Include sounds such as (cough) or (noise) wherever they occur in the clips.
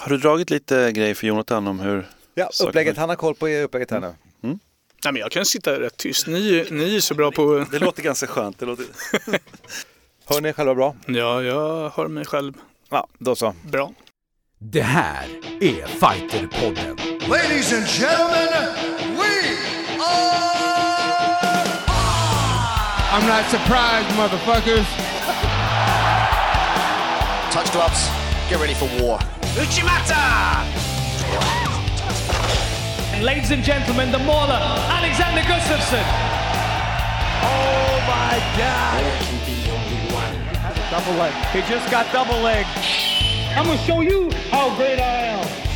Har du dragit lite grejer för Jonathan om hur... Ja, upplägget, han har koll på upplägget här nu. Mm. Nej, men jag kan sitta rätt tyst. Ni, ni är så bra på... (laughs) Det låter ganska skönt. Det låter... (laughs) hör ni själva bra? Ja, jag hör mig själv. Ja, då så. Bra. Det här är Fighterpodden. Ladies and gentlemen, we are... I'm not surprised, motherfuckers. Touch gloves. Get ready for war. Uchimata! And ladies and gentlemen, the mauler, Alexander Gustafsson. Oh my God! There can be only one. Double leg. He just got double leg. I'm gonna show you how great I am.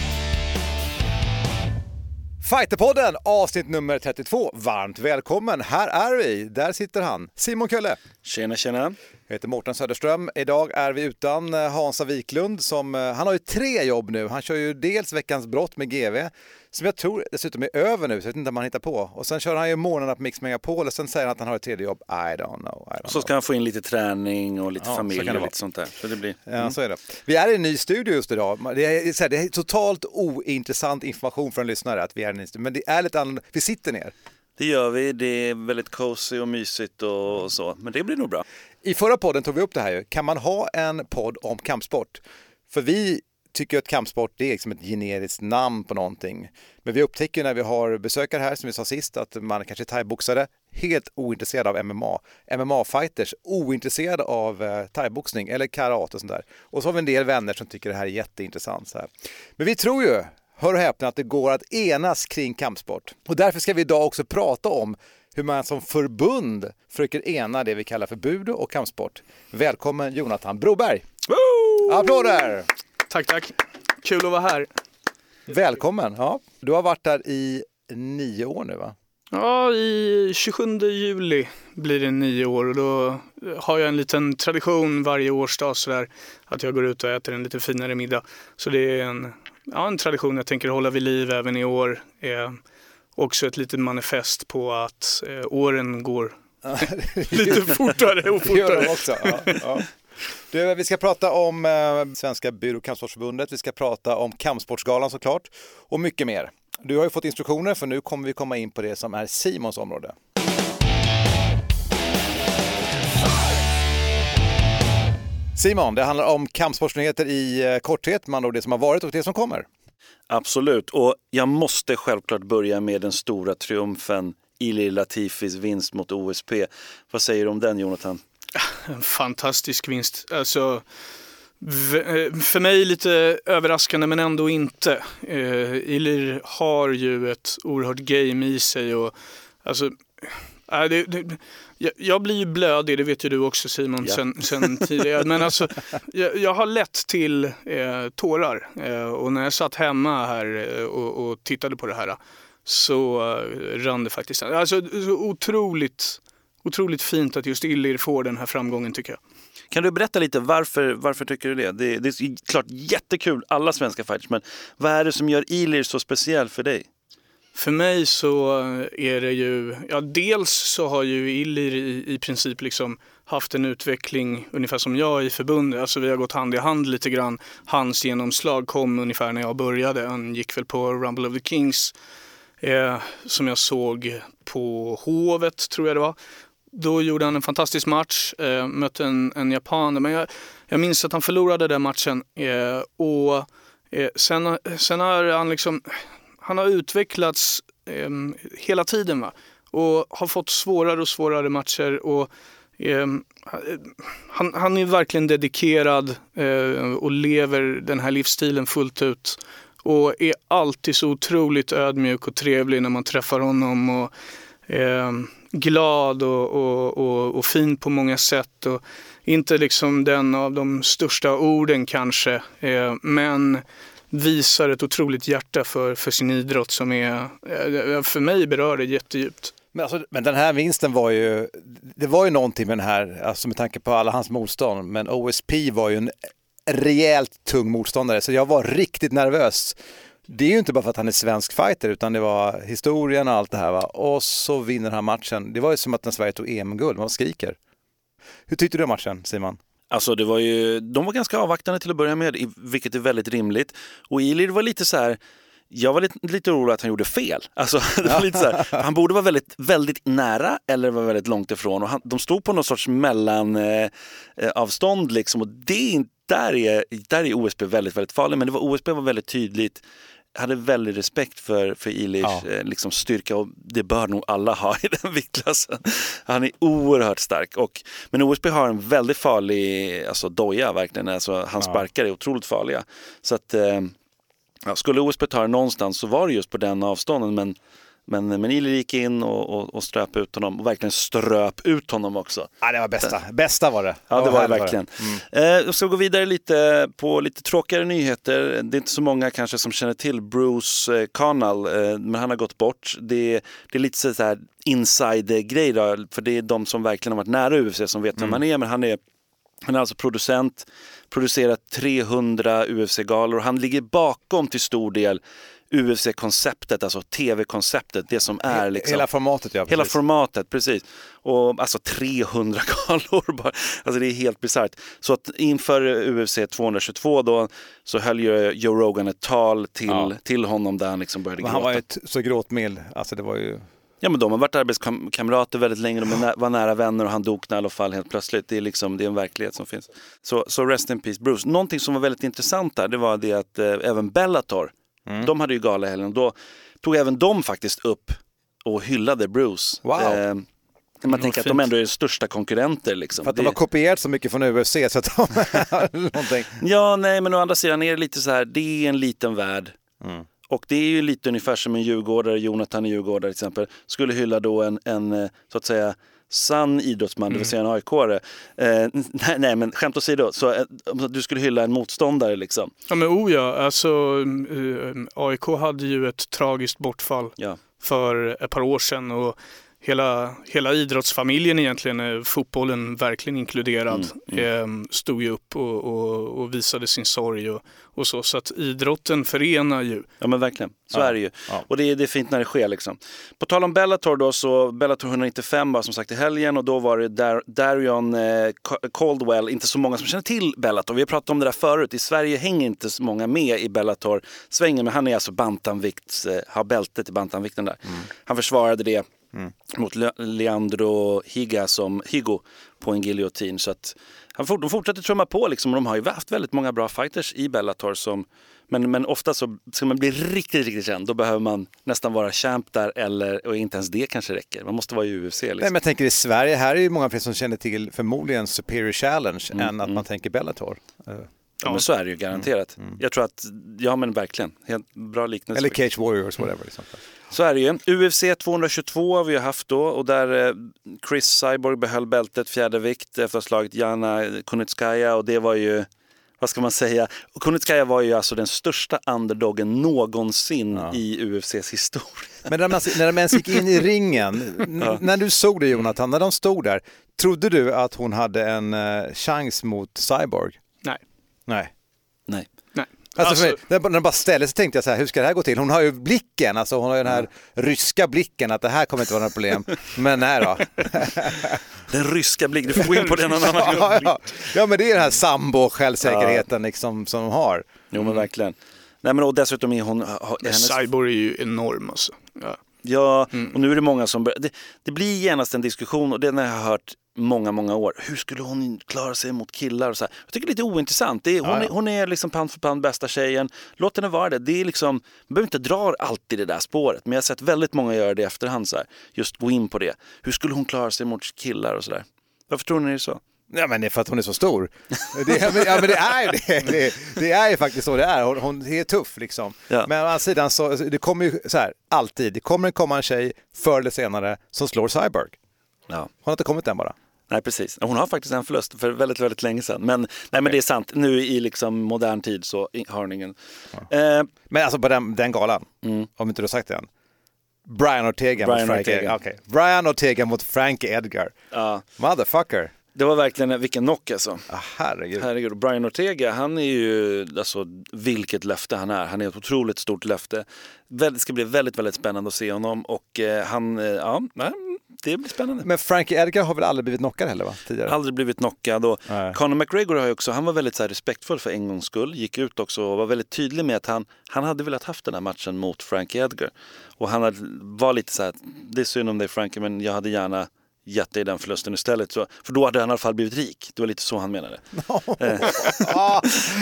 Fighterpodden avsnitt nummer 32. Varmt välkommen! Här är vi. Där sitter han, Simon Kölle. Tjena, tjena. Jag heter Mårten Söderström. Idag är vi utan eh, Hansa Wiklund som, eh, han har ju tre jobb nu. Han kör ju dels Veckans brott med GV, som jag tror dessutom är över nu, så jag vet inte om han hittar på. Och sen kör han ju morgnarna på Mix Megapol och sen säger han att han har ett tredje jobb. I don't know. I don't så ska know. han få in lite träning och lite ja, familj och lite sånt där. Så det blir... Ja, mm. så är det. Vi är i en ny studio just idag. Det är, så här, det är totalt ointressant information för en lyssnare att vi är i en ny studio, men det är lite annorlunda. Vi sitter ner. Det gör vi. Det är väldigt cozy och mysigt och så. Men det blir nog bra. I förra podden tog vi upp det här ju. Kan man ha en podd om kampsport? För vi tycker att kampsport det är liksom ett generiskt namn på någonting. Men vi upptäcker när vi har besökare här, som vi sa sist, att man kanske är thaiboxare, helt ointresserad av MMA. MMA-fighters, ointresserade av eh, thaiboxning eller karate och sånt där. Och så har vi en del vänner som tycker det här är jätteintressant. Så här. Men vi tror ju, hör och häpna, att det går att enas kring kampsport. Och därför ska vi idag också prata om hur man som förbund försöker ena det vi kallar för budo och kampsport. Välkommen Jonathan Broberg! Woo! Applåder! Tack, tack. Kul att vara här. Välkommen! Ja, du har varit där i nio år nu va? Ja, i 27 juli blir det nio år och då har jag en liten tradition varje årsdag sådär att jag går ut och äter en lite finare middag. Så det är en, ja, en tradition jag tänker hålla vid liv även i år. Eh, också ett litet manifest på att eh, åren går (laughs) lite fortare och fortare. Det gör de också. Ja, ja. Du, vi ska prata om eh, Svenska Byrå Kampsportsförbundet, vi ska prata om Kampsportsgalan såklart och mycket mer. Du har ju fått instruktioner för nu kommer vi komma in på det som är Simons område. Simon, det handlar om kampsportsnyheter i eh, korthet, man det som har varit och det som kommer. Absolut, och jag måste självklart börja med den stora triumfen Ili Latifis vinst mot OSP. Vad säger du om den Jonathan? En fantastisk vinst. Alltså, eh, för mig lite överraskande men ändå inte. Uh, Ilir har ju ett oerhört game i sig och alltså äh, det, det, jag, blir ju blödig, det vet ju du också Simon ja. sen, sen tidigare. Men alltså, jag, jag har lätt till eh, tårar eh, och när jag satt hemma här eh, och, och, tittade på det här så eh, rann det faktiskt. Alltså så otroligt, otroligt fint att just Illir får den här framgången tycker jag. Kan du berätta lite varför, varför tycker du det? det? Det är klart jättekul, alla svenska fighters, men vad är det som gör Ilir så speciell för dig? För mig så är det ju, ja dels så har ju Illir i, i princip liksom haft en utveckling ungefär som jag i förbundet. Alltså vi har gått hand i hand lite grann. Hans genomslag kom ungefär när jag började. Han gick väl på Rumble of the Kings eh, som jag såg på Hovet tror jag det var. Då gjorde han en fantastisk match, eh, mötte en, en japan. Men jag, jag minns att han förlorade den matchen. Eh, och eh, sen, sen har han liksom han har utvecklats eh, hela tiden va? och har fått svårare och svårare matcher. Och, eh, han, han, är verkligen dedikerad eh, och lever den här livsstilen fullt ut. Och är alltid så otroligt ödmjuk och trevlig när man träffar honom. Och, eh, glad och, och, och, och, fin på många sätt. Och inte liksom den av de största orden kanske, eh, men visar ett otroligt hjärta för, för sin idrott som är, eh, eh, för mig berör det jättedjupt. Men, alltså, men den här vinsten var ju, det var ju någonting med den här, alltså med tanke på alla hans motstånd, men OSP var ju en rejält tung motståndare så jag var riktigt nervös. Det är ju inte bara för att han är svensk fighter utan det var historien och allt det här va? och så vinner han matchen. Det var ju som att när Sverige tog EM-guld, man skriker. Hur tyckte du om matchen Simon? Alltså det var ju, de var ganska avvaktande till att börja med, vilket är väldigt rimligt. Och Ilir var lite så här, jag var lite, lite orolig att han gjorde fel. Alltså, (laughs) det var lite så här, (laughs) han borde vara väldigt, väldigt nära eller var väldigt långt ifrån. Och han, de stod på någon sorts mellanavstånd eh, avstånd liksom. Och det, är inte- där, är, där är OSB väldigt, väldigt farlig. Men det var, OSB var väldigt tydligt hade väldigt respekt för, för Ilish Ja. eh, liksom styrka och det bör nog alla ha (laughs) i den viktklassen. Han är oerhört stark. Och, men OSB har en väldigt farlig alltså, doja verkligen. Alltså, hans sparkar är otroligt farliga. Så att, eh, ja, skulle OSB ta det någonstans så var det just på den avstånden. Men, men, men Ilir gick in och, och, och ströp ut honom och verkligen ströp ut honom också. Ja, det var bästa. Bästa var det. Ja, det var det härligt verkligen. Eh, jag ska gå vidare lite på lite tråkigare nyheter. Det är inte så många kanske som känner till Bruce eh, Connell, eh, men han har gått bort. Det, det är lite så här inside-grej för det är de som verkligen har varit nära UFC som vet vem han är. Men han är, han är alltså producent, producerat 300 UFC-galor och han ligger bakom till stor del UFC-konceptet, alltså tv-konceptet, det som är liksom... Hela formatet ja. Hela precis. formatet, precis. Och alltså 300 (laughs) galor bara. Alltså det är helt bisarrt. Så att inför UFC 222 då så höll ju Joe Rogan ett tal till, Ja. till honom där han liksom började Men gråta. han var ju ett, så gråtmild. Alltså det var ju... Ja men de har varit arbetskamrater väldigt länge, de var nära vänner och han dog i alla fall helt plötsligt. Det är liksom, det är en verklighet som finns. Så, så rest in peace Bruce. Någonting som var väldigt intressant där, det var det att eh, även Bellator, Mm. de hade ju gala helgen. Då tog även de faktiskt upp och hyllade Bruce. Wow. Eh, man tänker att de ändå är största konkurrenter liksom. För att de har kopierat så mycket från UFC så att de... (laughs) någonting. Ja, nej, men å andra sidan är det lite så här, det är en liten värld. Mm. Och det är ju lite ungefär som en djurgårdare, Jonathan i Djurgårdare till exempel, skulle hylla då en, en eh, så att säga sann idrottsman, det vill säga en AIK-are. Eh, nej, nej, men skämt åsido, så eh, du skulle hylla en motståndare liksom. Ja men oh ja, alltså eh, AIK hade ju ett tragiskt bortfall Ja. för ett par år sedan och hela, hela idrottsfamiljen egentligen, eh, fotbollen verkligen inkluderad, eh, stod ju upp och, och, och visade sin sorg och, och så. Så att idrotten förenar ju. Ja men verkligen, så Ja, är det ju. ja. Och det är, det är fint när det sker liksom. På tal om Bellator då, så Bellator 195 var som sagt i helgen och då var det Dar- Darion eh, Ca- Caldwell, inte så många som känner till Bellator. Vi har pratat om det där förut, i Sverige hänger inte så många med i Bellator-svängen, men han är alltså bantamvikt, eh, har bältet i bantamvikten där. Han försvarade det mot Le- Leandro Higa som Higo på en giljotin. Så att han fort, de fortsätter trumma på liksom, och de har ju haft väldigt många bra fighters i Bellator som men, men ofta så ska man bli riktigt, riktigt känd, då behöver man nästan vara champ där eller, och inte ens det kanske räcker. Man måste vara i UFC liksom. Nej, men jag tänker i Sverige, här är ju många fler som känner till förmodligen Superior Challenge Mm, än att man tänker Bellator. Eh, ja, men så är det ju garanterat. Jag tror att, ja men verkligen, helt bra liknelse. Eller Cage Warriors, whatever. Liksom. Så är det ju. UFC 222 har vi haft då och där eh, Chris Cyborg behöll bältet fjärde vikt efter att ha slagit Jana Kunitskaya och det var ju, vad ska man säga, Kunitskaya var ju alltså den största underdogen någonsin i UFCs historia. Men när, man, när de ens gick in i ringen, n- när du såg det Jonathan, när de stod där, trodde du att hon hade en eh, chans mot Cyborg? Nej. Nej. Alltså, för mig, Alltså- när när de bara ställde sig tänkte jag så här, hur ska det här gå till? Hon har ju blicken, alltså hon har ju den här ryska blicken att det här kommer inte vara några problem. Men nej då. (laughs) Den ryska blicken, du får gå in på den (laughs) någon annan ja, ja. ja men det är den här sambo-självsäkerheten liksom, som de har. Jo men verkligen. Nej men och dessutom är hon... hennes- Cyborg är ju enorm alltså. Ja. Ja, och nu är det många som börjar... Det, det blir genast en diskussion och den har jag hört många, många år. Hur skulle hon klara sig mot killar och så här. Jag tycker det är lite ointressant. Det är, hon, Ja, ja. Är, hon är liksom pand för pand bästa tjejen. Låt henne vara det. Det är liksom, man behöver inte dra alltid det där spåret. Men jag har sett väldigt många göra det i efterhand. Så här. Just gå in på det. Hur skulle hon klara sig mot killar och sådär. Varför tror ni det är så? Ja men det är för att hon är så stor. (laughs) Det, ja, men, ja, det är det. det. Det är ju faktiskt så det är. Hon, hon är tuff liksom. Ja. Men å andra sidan så, alltså, det kommer ju så här, alltid, det kommer komma en tjej förr eller senare som slår Cyborg. Ja. Hon har inte kommit än bara. Nej precis, hon har faktiskt en förlust för väldigt, väldigt länge sedan. Men, nej, men det är sant, nu i liksom modern tid så har hon ingen. Eh, Men alltså på den, den galan, om inte du har sagt det än. Brian Ortega Mm. Brian mot Frankie Ortega. Okej. Brian Ortega mot Frankie Edgar. ja, Motherfucker. Det var verkligen, vilken knock alltså. Ah, herregud. Herregud, Brian Ortega, han är ju, alltså vilket löfte han är. Han är ett otroligt stort löfte. Det ska bli väldigt, väldigt spännande att se honom och eh, han, eh, ja, det blir spännande. Men Frankie Edgar har väl aldrig blivit knockad heller va? Tidigare? Aldrig blivit knockad och Nej. Conor McGregor har ju också, han var väldigt så här, respektfull för en gångs skull. Gick ut också och var väldigt tydlig med att han, han hade velat haft den här matchen mot Frankie Edgar. Och han var lite så här, det är synd om dig Frankie men jag hade gärna gett dig den förlusten istället. Så, för då hade han i alla fall blivit rik. Det var lite så han menade. (laughs) Eh,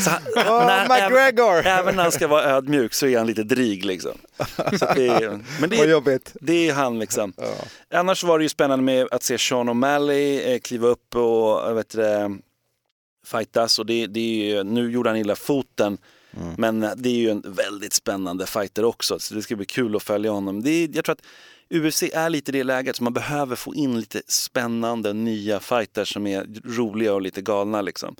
så han, (laughs) Åh, när- McGregor! Även, även när han ska vara ödmjuk så är han lite dryg liksom. Så det är, men det (laughs) är, jobbigt. det är han liksom. Annars var det ju spännande med att se Sean O'Malley eh, kliva upp och jag vet det, fightas. Och det, det är ju, nu gjorde han illa foten. Men det är ju en väldigt spännande fighter också. Så det ska bli kul att följa honom. Det är, jag tror att UFC är lite det läget så man behöver få in lite spännande nya fighters som är roliga och lite galna liksom.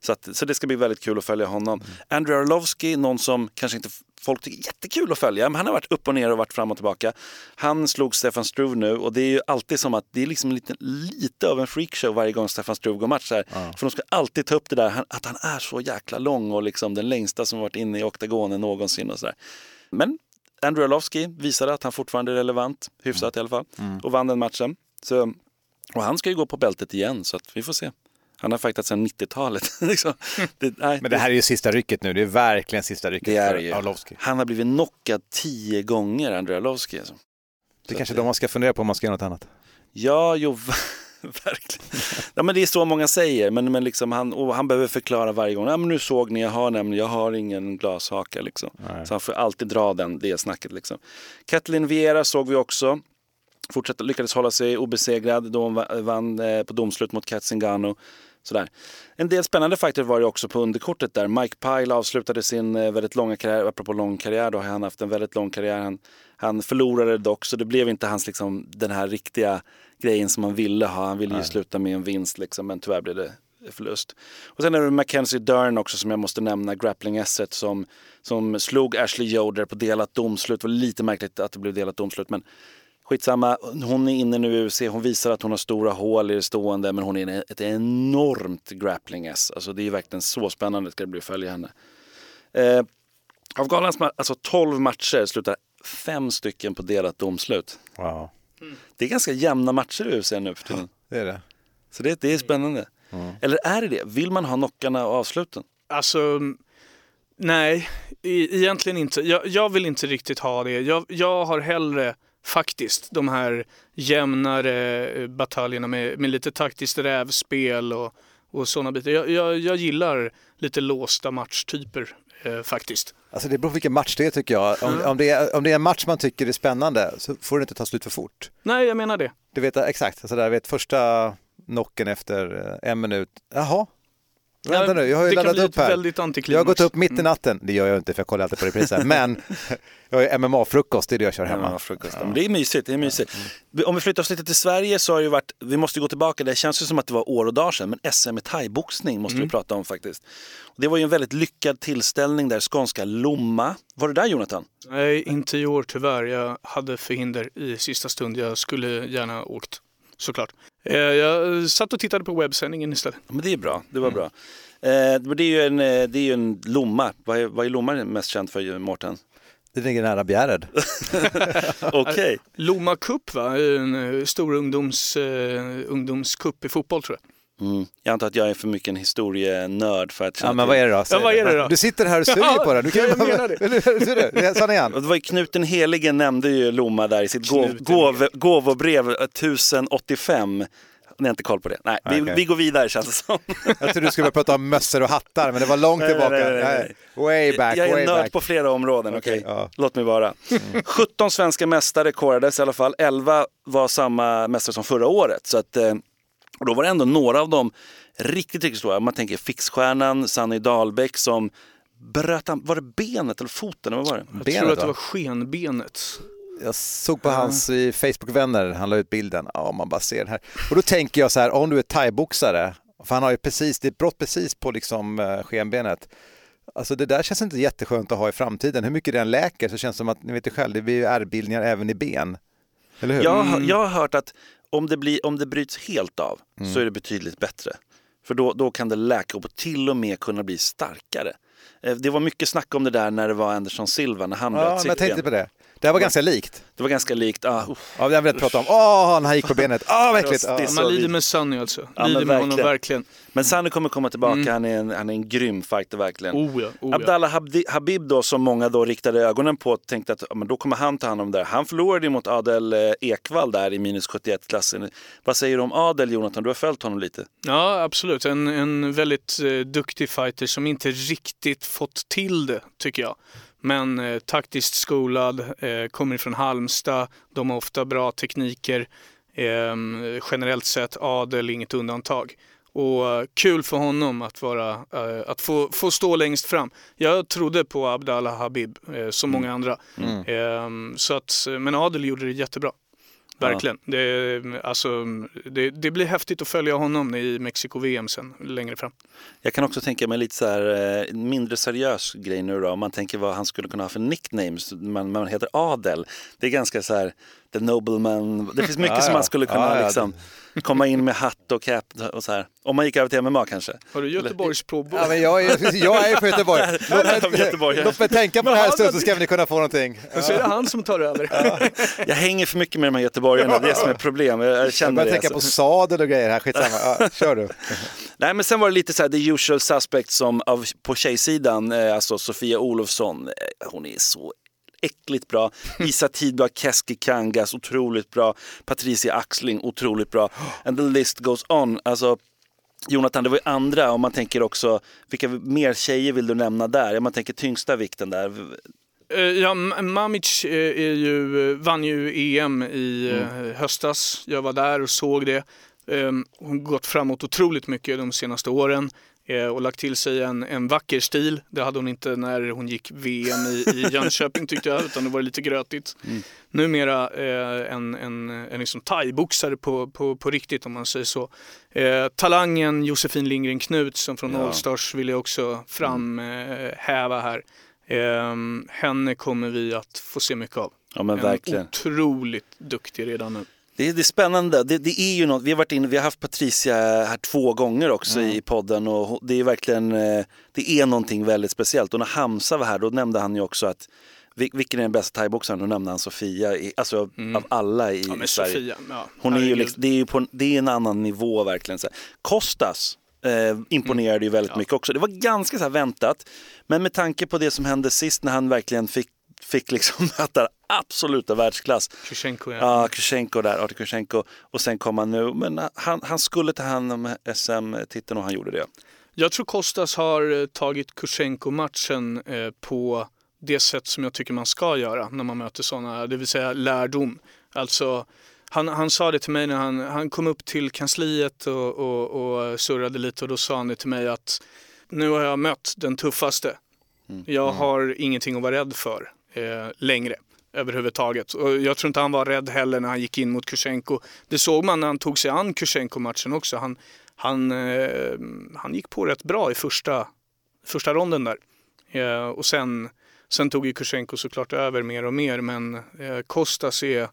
Så, att, så det ska bli väldigt kul att följa honom. Andrew Arlovski, någon som kanske inte folk tycker är jättekul att följa, men han har varit upp och ner och varit fram och tillbaka. Han slog Stefan Struve nu och det är ju alltid som att det är liksom lite, lite av en freakshow varje gång Stefan Struve går match. Här. För de ska alltid ta upp det där att han är så jäkla lång och liksom den längsta som varit inne i oktagonen någonsin och sådär. Men Andrew Arlovski visade att han fortfarande är relevant, hyfsat i alla fall, och vann den matchen. Så, och han ska ju gå på bältet igen, så att vi får se. Han har fightat sedan 90-talet. (laughs) liksom. det, nej, Men det här är ju sista rycket nu, det är verkligen sista rycket det är för det. Arlovski. Han har blivit knockad tio gånger, Andrew Arlovski. Alltså. Det är Så kanske att de man ska fundera på om man ska göra något annat. Ja, jo, (laughs) (laughs) verkligen. Ja, men det är så många säger, men, men liksom han, han behöver förklara varje gång. Ja, men nu såg ni, jag har nämligen, jag har ingen glashaka. Liksom. Så han får alltid dra den, det snacket. Liksom. Kathleen Vieira såg vi också. Fortsatte, lyckades hålla sig obesegrad då hon va- vann eh, på domslut mot Kat Zingano. Sådär. En del spännande fighter var det också på underkortet där. Mike Pyle avslutade sin eh, väldigt långa karriär. Apropå lång karriär, då har han haft en väldigt lång karriär. Han, han förlorade dock, så det blev inte hans, liksom, den här riktiga grejen som han ville ha. Han ville ju sluta med en vinst, liksom, men tyvärr blev det förlust. Och sen är det Mackenzie Dern också som jag måste nämna, grappling esset som, som slog Ashley Yoder på delat domslut. Det var lite märkligt att det blev delat domslut, men Skitsamma, hon är inne nu i UFC, hon visar att hon har stora hål i det stående men hon är ett enormt grappling S. Alltså det är verkligen så spännande ska det bli att följa henne. Eh, av galans alltså 12 matcher slutar fem stycken på delat domslut. Wow. Det är ganska jämna matcher i UFC nu för tiden. Det är det. Så det, det är spännande. Eller är det det? Vill man ha knockarna och avsluten? Alltså, nej, e- egentligen inte. Jag, jag vill inte riktigt ha det. Jag, jag har hellre faktiskt de här jämnare eh, bataljerna med, med lite taktiskt rävspel och, och sådana bitar. Jag, jag, jag gillar lite låsta matchtyper eh, faktiskt. Alltså det beror på vilken match det är tycker jag. Om, om, det är, om det är en match man tycker är spännande så får det inte ta slut för fort. Nej, jag menar det. Du vet exakt, alltså där vet första knocken efter eh, en minut. Jaha, vänta nu, jag har ju laddat upp här. Jag har gått upp mitt i natten, det gör jag inte för jag kollar alltid på repriser, men (laughs) jag har ju MMA-frukost, det är det jag kör hemma. Ja, frukost. Men det är mysigt. Det är mysigt. Om vi flyttar oss lite till Sverige så har det ju varit, vi måste gå tillbaka, det känns ju som att det var år och dagar sedan, men SM i thaiboxning måste vi prata om faktiskt. Det var ju en väldigt lyckad tillställning där, skånska Lomma. Var du där Jonathan? Nej, inte i år tyvärr. Jag hade förhinder i sista stund. Jag skulle gärna åkt, såklart. Eh, Jag satt och tittade på webbsändningen istället. Ja, men det är bra, det var bra. Eh, men det är ju en, eh, det är ju en Lomma. Vad är, vad är Lomma mest känt för, Mårten? Det ligger nära Bjärred. (laughs) Okej. Lomma Cup va? En eh, stor ungdoms, eh, ungdomscup i fotboll tror jag. Mm. Jag antar att jag är för mycket en historienörd för att Ja men vad är det då? Ja, vad är det då? Du sitter här och suger Ja, på det. Du kan ja, jag bara- menar det. (laughs) Eller? Det igen. Var ju Knut den helige nämnde ju Lomma där i sitt gåv, gåv, gåvobrev eh, 1085. Ni har inte koll på det? Nej, vi, Okej. vi går vidare känns det som. Jag trodde du skulle börja prata om mössor och hattar, men det var långt tillbaka. nej, nej, nej. Way back, jag är way nörd back. på flera områden, okej? Okej, ja. Låt mig vara. 17 svenska mästare korades i alla fall. 11 var samma mästare som förra året. Så att, eh, och då var det ändå några av dem riktigt, riktigt stora. Man tänker Fixstjärnan, Sanny Dahlbäck som bröt var det benet eller foten? Eller vad var det? Jag Benet, tror att det va? var skenbenet. Jag såg på hans i Facebook-vänner, han la ut bilden, ja man bara ser den här. Och då tänker jag så här, om du är thaiboxare, för han har ju precis, det är ett brott precis på liksom eh, skenbenet. Alltså det där känns inte jätteskönt att ha i framtiden. Hur mycket den läker så känns det som att, ni vet ju själv, det blir ju ärrbildningar även i ben. Eller hur? Jag, har- jag har hört att om det, blir, om det bryts helt av så är det betydligt bättre. För då, då kan det läka och till och med kunna bli starkare. Eh, Det var mycket snack om det där när det var Anderson Silva, när han Ja, bröt sitt jag tänkte ben. på det. Det var ganska likt. Det var ganska likt. Ah, ja, det har vi pratat om. Åh, oh, han gick på benet. Åh, oh, verkligen. Oh. Man lider med Sunny alltså. Ja, lider med honom verkligen. Men Sunny kommer komma tillbaka, mm. han, är en, han är en grym fighter verkligen. Oh ja, oh Abdallah Habib då som många då riktade ögonen på tänkte att men då kommer han ta hand om det där. Han förlorade mot Adel eh, Ekvall där i minus 71-klassen. Vad säger du om Adel Jonathan? Du har följt honom lite. Ja absolut, en, en väldigt eh, duktig fighter som inte riktigt fått till det tycker jag. Men eh, taktiskt skolad, eh, kommer från Halmstad, de har ofta bra tekniker. Eh, generellt sett adel, inget undantag. Och uh, kul för honom att, vara, uh, att få, få stå längst fram. Jag trodde på Abdallah Habib, uh, som mm. många andra. Mm. Ehm, så att, men Adel gjorde det jättebra. Verkligen. Ja. Det, alltså, det, det, blir häftigt att följa honom i Mexiko-VM sen längre fram. Jag kan också tänka mig lite så här eh, mindre seriös grej nu då. Om man tänker vad han skulle kunna ha för nicknames. Man, man heter Adel. Det är ganska så här The Nobleman. Det finns (laughs) mycket ja, som man skulle kunna ja, liksom, komma in med hatt och cap och så här. Om man gick över till MMA kanske. Har du Göteborgs? Ja, men jag, är, jag är på Göteborg. (laughs) Låt mig, låt mig tänka på det här stund så ska ni kunna få någonting. Ja. Så är det han som tar över. Jag hänger för mycket med de här göteborgarna, det är som är problem. Jag känner jag det. tänka alltså. på sadel och grejer här, skitsamma. Ja, kör du. (laughs) Nej men sen var det lite så här the usual suspects som av, på tjejsidan, eh, alltså Sofia Olofsson, eh, hon är så äckligt bra. (laughs) Isa Tidblad, Keski Kangas, otroligt bra. Patricia Axling, otroligt bra. And the list goes on. Alltså, Jonathan, det var ju andra, om man tänker också, vilka mer tjejer vill du nämna där? Om man tänker tyngsta vikten där. Eh, ja, Mamic är ju, vann ju EM i mm. höstas. Jag var där och såg det. Ehm, hon har gått framåt otroligt mycket de senaste åren. Eh, och lagt till sig en, en vacker stil. Det hade hon inte när hon gick VM i, i (laughs) Jönköping tyckte jag, utan det var lite grötigt. Mm. Numera eh, en, en, en liksom thaiboxare på, på, på riktigt om man säger så. Eh, talangen Josefin Lindgren Knutsson från ja. Allstars vill jag också framhäva mm. här. Eh, henne kommer vi att få se mycket av. Ja, men verkligen. Otroligt duktig redan nu. Det är, det är spännande. Det, det, är ju något, vi har varit inne, vi har haft Patricia här två gånger också mm. i podden och det är verkligen, eh, det är någonting väldigt speciellt. Och när Hamza var här då nämnde han ju också att vilken är den bästa thaiboxaren? Då nämnde han Sofia, alltså mm. av alla i ja, Sverige. Sofia, ja. Hon är ju liksom, det, är ju på, det är en annan nivå verkligen. Så Kostas eh, imponerade mm. ju väldigt ja. mycket också. Det var ganska så väntat. Men med tanke på det som hände sist när han verkligen fick fick liksom (laughs) möta absoluta världsklass. Kushenko, ja. Ja, Kushenko där, Artur Kushenko. Och sen kom han nu, men han, han skulle ta hand om SM-titeln och han gjorde det. Jag tror Kostas har eh, tagit Kushenko-matchen eh, på det sätt som jag tycker man ska göra när man möter sådana, det vill säga lärdom. Alltså, han, han sa det till mig när han, han kom upp till kansliet och, och, och surrade lite och då sa han det till mig att nu har jag mött den tuffaste. Mm. Jag mm. har ingenting att vara rädd för eh, längre överhuvudtaget. Och jag tror inte han var rädd heller när han gick in mot Kushenko. Det såg man när han tog sig an Kushenko-matchen också. Han, han, eh, han gick på rätt bra i första, första ronden där. Eh, och sen, sen tog ju Kushenko såklart över mer och mer men eh, Kostas är,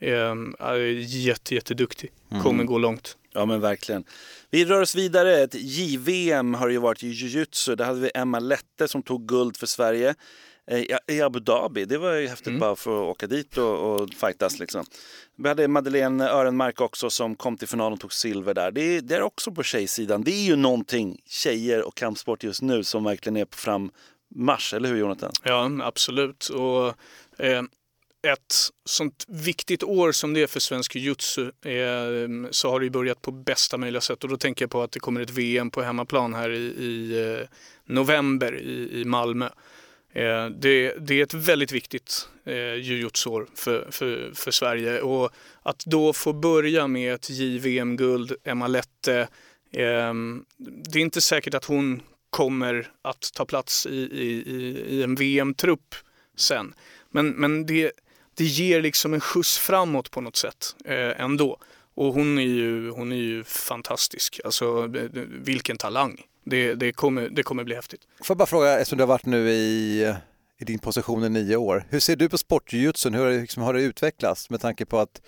är jätte, jätteduktig. Mm. Kommer gå långt. Ja men verkligen. Vi rör oss vidare. Ett JVM har ju varit i jujutsu. Där hade vi Emma Lette som tog guld för Sverige. Eh, i Abu Dhabi. Det var ju häftigt mm. bara för att åka dit och, och fightas liksom. Vi hade Madeleine Örenmark också som kom till finalen och tog silver där. Det är, det är också på tjejsidan. Det är ju någonting, tjejer och kampsport just nu, som verkligen är på frammarsch. Eller hur Jonathan? Ja, absolut. Och, eh, ett sånt viktigt år som det är för svensk jujutsu eh, så har det börjat på bästa möjliga sätt. Och då tänker jag på att det kommer ett VM på hemmaplan här i, i eh, november i, i Malmö. Eh, det, det, är ett väldigt viktigt eh, jujutsu-år för, för, för Sverige och att då få börja med ett JVM-guld, Emma Lette, eh, det är inte säkert att hon kommer att ta plats i, i, i en VM-trupp sen. Men, men det, det ger liksom en skjuts framåt på något sätt eh, ändå. Och hon är ju, hon är ju fantastisk, alltså eh, vilken talang det, det, kommer, det kommer bli häftigt. Får jag bara fråga, eftersom du har varit nu i, i din position i nio år, hur ser du på sportjujutsun? Hur liksom, har det utvecklats med tanke på att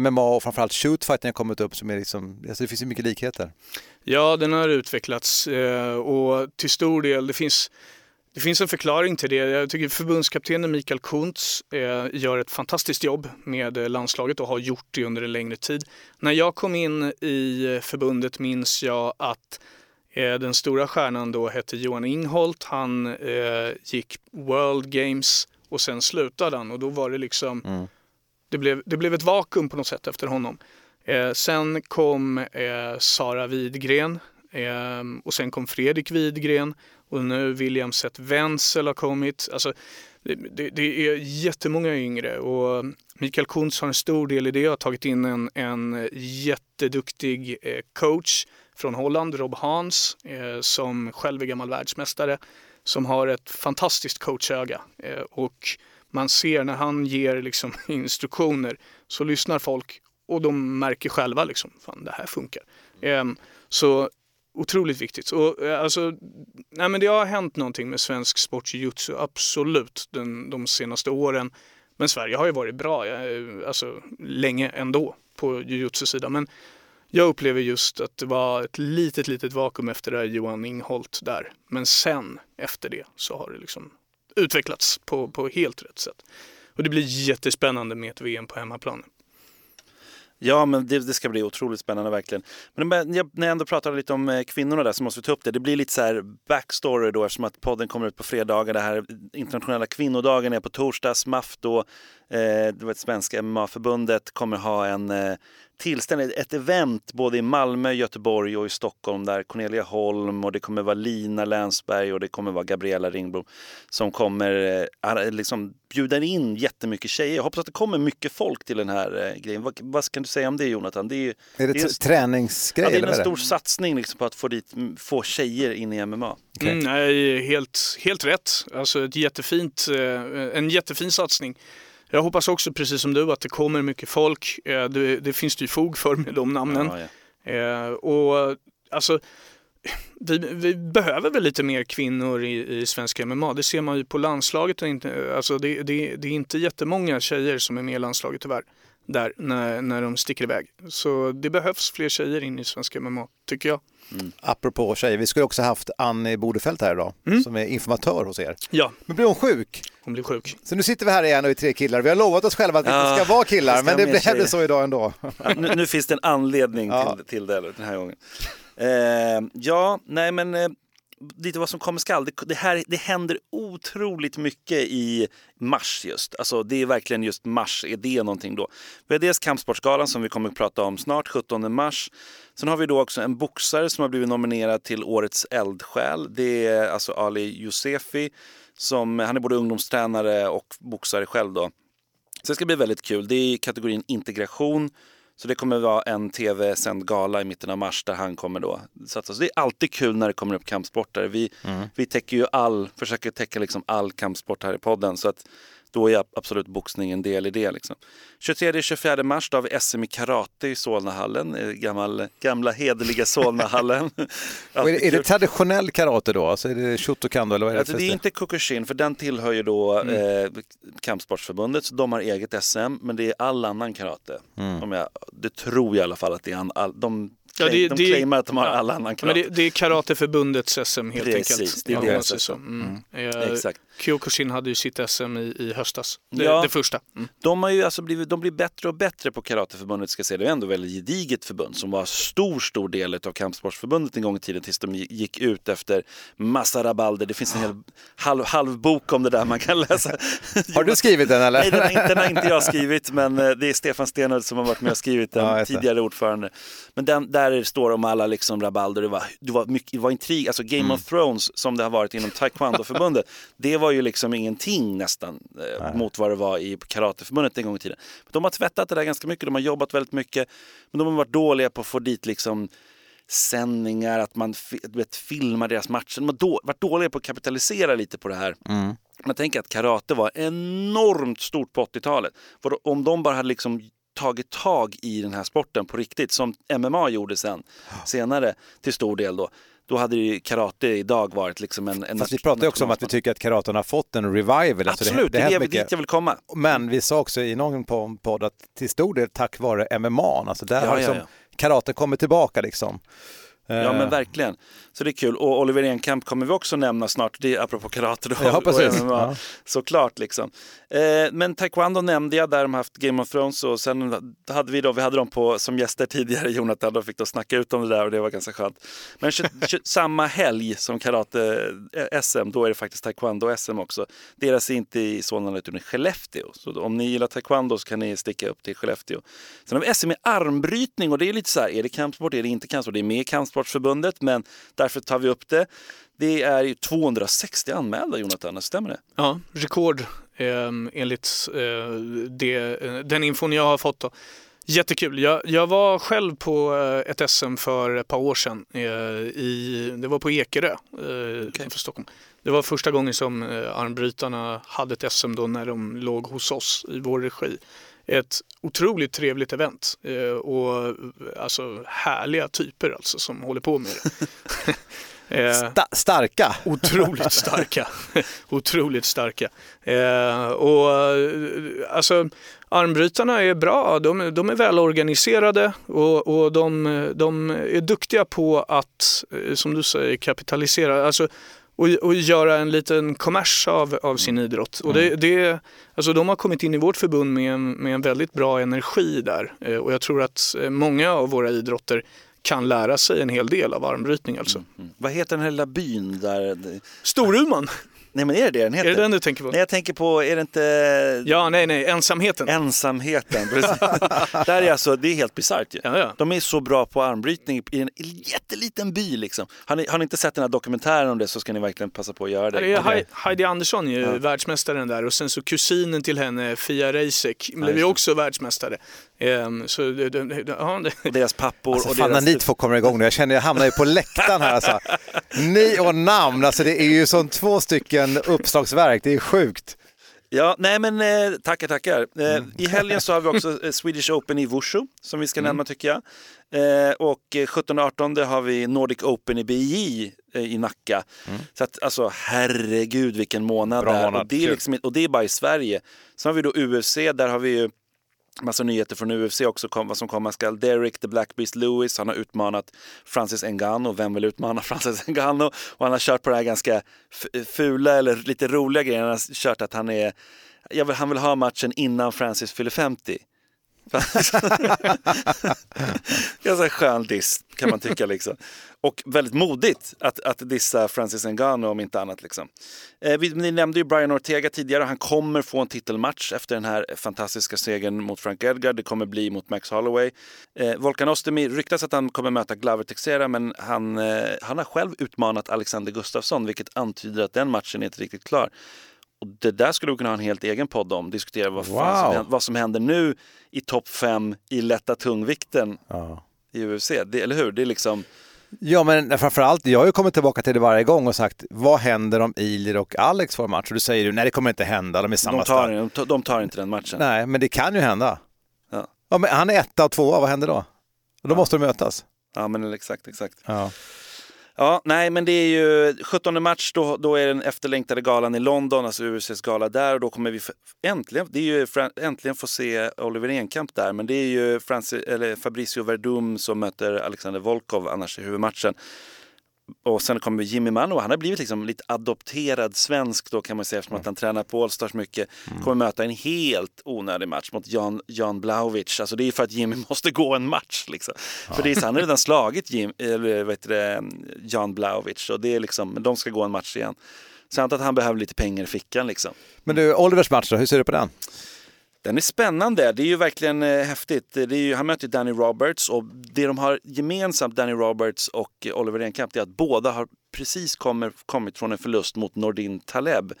MMA och framförallt shootfighting har kommit upp som är liksom, alltså det finns ju mycket likheter. Ja, den har utvecklats eh, och till stor del, det finns Det finns en förklaring till det. Jag tycker förbundskaptenen Mikael Kuntz eh, gör ett fantastiskt jobb med eh, landslaget och har gjort det under en längre tid. När jag kom in i förbundet minns jag att den stora stjärnan då hette Johan Ingholt. Han eh, gick World Games och sen slutade han och då var det liksom mm. det, blev, det blev ett vakuum på något sätt efter honom. Eh, sen kom eh, Sara Widgren och sen kom Fredrik Widgren och nu William Seth Wenzel har kommit. Alltså, det, det, det, är jättemånga yngre och Mikael Kuntz har en stor del i det. Jag har tagit in en, en jätteduktig eh, coach från Holland, Rob Hans, eh, som själv är gammal världsmästare, som har ett fantastiskt coachöga. Eh, och man ser när han ger liksom, (laughs) instruktioner så lyssnar folk och de märker själva liksom, fan det här funkar. Ehm, så otroligt viktigt. Och, eh, alltså, nej, men det har hänt någonting med svensk sportjujutsu, absolut, den, de senaste åren. Men Sverige har ju varit bra, eh, alltså, länge ändå på jujutsu-sidan. Men jag upplever just att det var ett litet, litet vakuum efter det här Johan Ingholt där. Men sen, efter det, så har det liksom utvecklats på, på helt rätt sätt. Och det blir jättespännande med ett VM på hemmaplan. Ja, men det, det, ska bli otroligt spännande verkligen. Men när jag ändå pratar lite om eh, kvinnorna där så måste vi ta upp det. Det blir lite så här backstory då eftersom att podden kommer ut på fredagar. Det här internationella kvinnodagen är på torsdag. SMAF då, eh, det var svenska MMA-förbundet, kommer ha en eh, tillställning, ett event både i Malmö, Göteborg och i Stockholm där Cornelia Holm och det kommer vara Lina Länsberg och det kommer vara Gabriella Ringblom som kommer eh, liksom bjuda in jättemycket tjejer. Jag hoppas att det kommer mycket folk till den här eh, grejen. Vad, vad kan du säga om det Jonathan? Det är, är det, det är, träningsgrej? Ja, det är en stor satsning liksom, på att få, dit, få tjejer in i MMA. Okay. Mm, nej, helt, helt rätt. Alltså ett jättefint, en jättefin satsning. Jag hoppas också precis som du att det kommer mycket folk. Eh, det, det finns det ju fog för med de namnen. Ja, ja. Eh, och alltså vi, vi, behöver väl lite mer kvinnor i, i svenska MMA. Det ser man ju på landslaget. Alltså det, det, det är inte jättemånga tjejer som är med i landslaget tyvärr där när, när de sticker iväg. Så det behövs fler tjejer in i svenska MMA, tycker jag. Mm. Apropå tjejer, vi skulle också haft Annie Bodefelt här idag mm. som är informatör hos er. Ja. Men blir hon sjuk? Hon blir sjuk. Så nu sitter vi här igen och är tre killar. Vi har lovat oss själva att vi ja, inte ska vara killar, men det blev så idag ändå. Ja, nu, nu, finns det en anledning (laughs) ja. till, till det den här gången. Eh, ja, nej men eh, lite vad som kommer skall. Det, det, här, det händer otroligt mycket i mars just. Alltså det är verkligen just mars, är det någonting då? Vi har dels Kampsportsgalan som vi kommer att prata om snart, 17 mars. Sen har vi då också en boxare som har blivit nominerad till Årets eldsjäl. Det är alltså Ali Youssefi. Som, han är både ungdomstränare och boxare själv då. Så det ska bli väldigt kul. Det är kategorin integration. Så det kommer vara en tv-sänd gala i mitten av mars där han kommer då satsa. Så det är alltid kul när det kommer upp kampsportare. Vi, mm. vi täcker ju all, försöker täcka liksom all kampsport här i podden. Så att då är absolut boxning en del i det. Liksom. 23-24 mars då har vi SM i karate i Solnahallen, eh, gammal, gamla hederliga Solnahallen. (laughs) är, det, är det traditionell karate då? Alltså är det Shotokan? Eller vad är det, alltså, det är inte Kukushin, för den tillhör ju då mm. eh, Kampsportsförbundet, så de har eget SM, men det är all annan karate. Mm. Jag, det tror jag i alla fall att det är, all, de Ja, det, de claimar att de har alla annan karate. Men det, det är Karateförbundets SM helt Precis, enkelt. det är deras SM. Mm. Mm. Eh, Exakt. Kyokushin hade ju sitt SM i, i höstas, det, ja, det första. Mm. De har ju alltså blivit, de blir bättre och bättre på Karateförbundet ska säga. Det är ändå väldigt gediget förbund som var stor, stor del av Kampsportsförbundet en gång i tiden tills de gick ut efter massa rabalder. Det finns en hel halv, halv bok om det där man kan läsa. (laughs) Har du skrivit den eller? Nej, den har inte, den har inte jag skrivit, men eh, det är Stefan Stenhult som har varit med och skrivit den, ja, tidigare ordförande. Men den, där står om alla liksom rabalder, det var, det var, mycket, det var intrig, alltså Game mm. of Thrones som det har varit inom Taekwondo-förbundet, (laughs) det var ju liksom ingenting nästan eh, mot vad det var i Karateförbundet en gång i tiden. De har tvättat det där ganska mycket, de har jobbat väldigt mycket, men de har varit dåliga på att få dit liksom sändningar, att man vet, filmar deras matcher. De har då, varit dåliga på att kapitalisera lite på det här. Mm. Man tänker att karate var enormt stort på 80-talet. Om de bara hade liksom tagit tag i den här sporten på riktigt som MMA gjorde sen senare till stor del då. Då hade ju karate idag varit liksom en... en Fast vi pratar ju också om att vi tycker att karaten har fått en revival. Absolut, alltså det, det, det är dit jag vill komma. Men vi sa också i någon podd att till stor del tack vare MMA, alltså där ja, har liksom ja, ja. karate kommit tillbaka liksom. Ja men verkligen. Så det är kul. Och Oliver Enkamp kommer vi också nämna snart, det är apropå karate då. Ja, precis. Och MMA. Ja. Såklart liksom. Eh, men taekwondo nämnde jag, där de haft Game of Thrones och sen hade vi, då, vi hade dem på, som gäster tidigare, Jonathan, de fick då snacka ut om det där och det var ganska skönt. Men (laughs) samma helg som karate-SM, då är det faktiskt taekwondo-SM också. Deras är inte i Solna utan i Skellefteå. Så om ni gillar taekwondo så kan ni sticka upp till Skellefteå. Sen har vi SM i armbrytning och det är lite så här, är det kampsport, är det inte kampsport? Det är med i Kampsportsförbundet men därför tar vi upp det. Det är ju 260 anmälda Jonathan, stämmer det? Ja, rekord eh, enligt eh, det, eh, den infon jag har fått. Då. Jättekul. Jag, jag var själv på eh, ett SM för ett par år sedan. Eh, i, det var på Ekerö eh, utanför Stockholm. Det var första gången som eh, armbrytarna hade ett SM då när de låg hos oss i vår regi. Ett otroligt trevligt event eh, och alltså härliga typer alltså som håller på med det. (laughs) Eh, Sta- starka. (laughs) Otroligt starka. (laughs) Otroligt starka. Eh, och eh, alltså armbrytarna är bra. De, de är välorganiserade och, och de, de är duktiga på att, som du säger, kapitalisera. Alltså, och, och göra en liten kommers av, av sin idrott. Och det, det, alltså de har kommit in i vårt förbund med en, med en väldigt bra energi där. Eh, och jag tror att eh, många av våra idrotter kan lära sig en hel del av armbrytning alltså. Vad heter den här lilla byn där? Storuman, Nej men är det det den heter? är det den du tänker på? Nej jag tänker på, är det inte Ja, nej, nej, ensamheten. ensamheten? Precis. (laughs) där är alltså, det är helt bisarrt ju. Ja, ja. De är så bra på armbrytning i en jätteliten by liksom. Har ni, har ni inte sett den här dokumentären om det så ska ni verkligen passa på att göra det. Det är Hei- Heidi Andersson ju världsmästaren där och sen så kusinen till henne, Fia Reisek, blev ju också världsmästare. Ehm, så det, det, ja, det, Och deras pappor Alltså och fan när deras... ni två kommer igång nu, jag känner jag hamnar ju på läktaren här alltså. Ni och namn, alltså det är ju som två stycken uppslagsverk, det är sjukt. Ja, nej men eh, tackar, tackar. Eh, I helgen så har vi också eh, Swedish Open i Wushu som vi ska nämna tycker jag. Eh, och eh, 17-18 har vi Nordic Open i BJ eh, i Nacka. Så att alltså herregud vilken månad Bra månad, Och, det är liksom, och det är bara i Sverige. Sen har vi då UFC, där har vi ju massa nyheter från UFC också, kom, vad som komma skall. Derek the Black Beast Lewis, han har utmanat Francis Ngannou. Vem vill utmana (laughs) Francis Ngannou? Och han har kört på det här ganska fula eller lite roliga grejen. Han har kört att han är, jag vill, han vill ha matchen innan Francis fyller 50. (laughs) Ganska skön diss kan man tycka liksom. Och väldigt modigt att, att dissa Francis Ngannou om inte annat liksom. Eh, vi, ni nämnde ju Brian Ortega tidigare han kommer få en titelmatch efter den här fantastiska segern mot Frank Edgar. Det kommer bli mot Max Holloway. Eh, Volkan Ostemi ryktas att han kommer möta Glover Teixeira men han, eh, han har själv utmanat Alexander Gustafsson vilket antyder att den matchen är inte riktigt klar. Och det där skulle vi kunna ha en helt egen podd om. Diskutera vad, Wow. som, vad som händer nu i topp fem i lätta tungvikten Ja. i UFC. Det, eller hur? Det är liksom... Ja men framförallt, jag har ju kommit tillbaka till det varje gång och sagt vad händer om Ilir och Alex får match? Och du säger du, nej det kommer inte hända, de är samma De tar, de, tar, de tar inte den matchen. Nej, men det kan ju hända. Ja. Ja, men han är etta och tvåa, vad händer då? Då måste de mötas. Ja, men exakt, exakt. Ja. Ja, nej, men det är ju 17 mars, då, då är den efterlängtade galan i London, alltså UFCs gala där och då kommer vi äntligen, det är ju äntligen få se Oliver Enkamp där, men det är ju Francis, eller Fabricio Verdum som möter Alexander Volkov annars i huvudmatchen. Och sen kommer Jimmy Manu, han har blivit liksom lite adopterad svensk då kan man säga eftersom att han tränar på Allstars mycket. Kommer möta en helt onödig match mot Jan, Jan Blauwicz. Alltså det är för att Jimmy (laughs) måste gå en match liksom. För det är, så- han har redan slagit Jim, eller, heter det, Jan Blauwicz och det är liksom, men de ska gå en match igen. Antar att han behöver lite pengar i fickan liksom. Men du, Olivers match då, hur ser du på den? Den är spännande, det är ju verkligen eh, häftigt. Det ju, han möter Danny Roberts och det de har gemensamt, Danny Roberts och Oliver Enkamp, det är att båda har precis kommer, kommit från en förlust mot Nordin Taleb.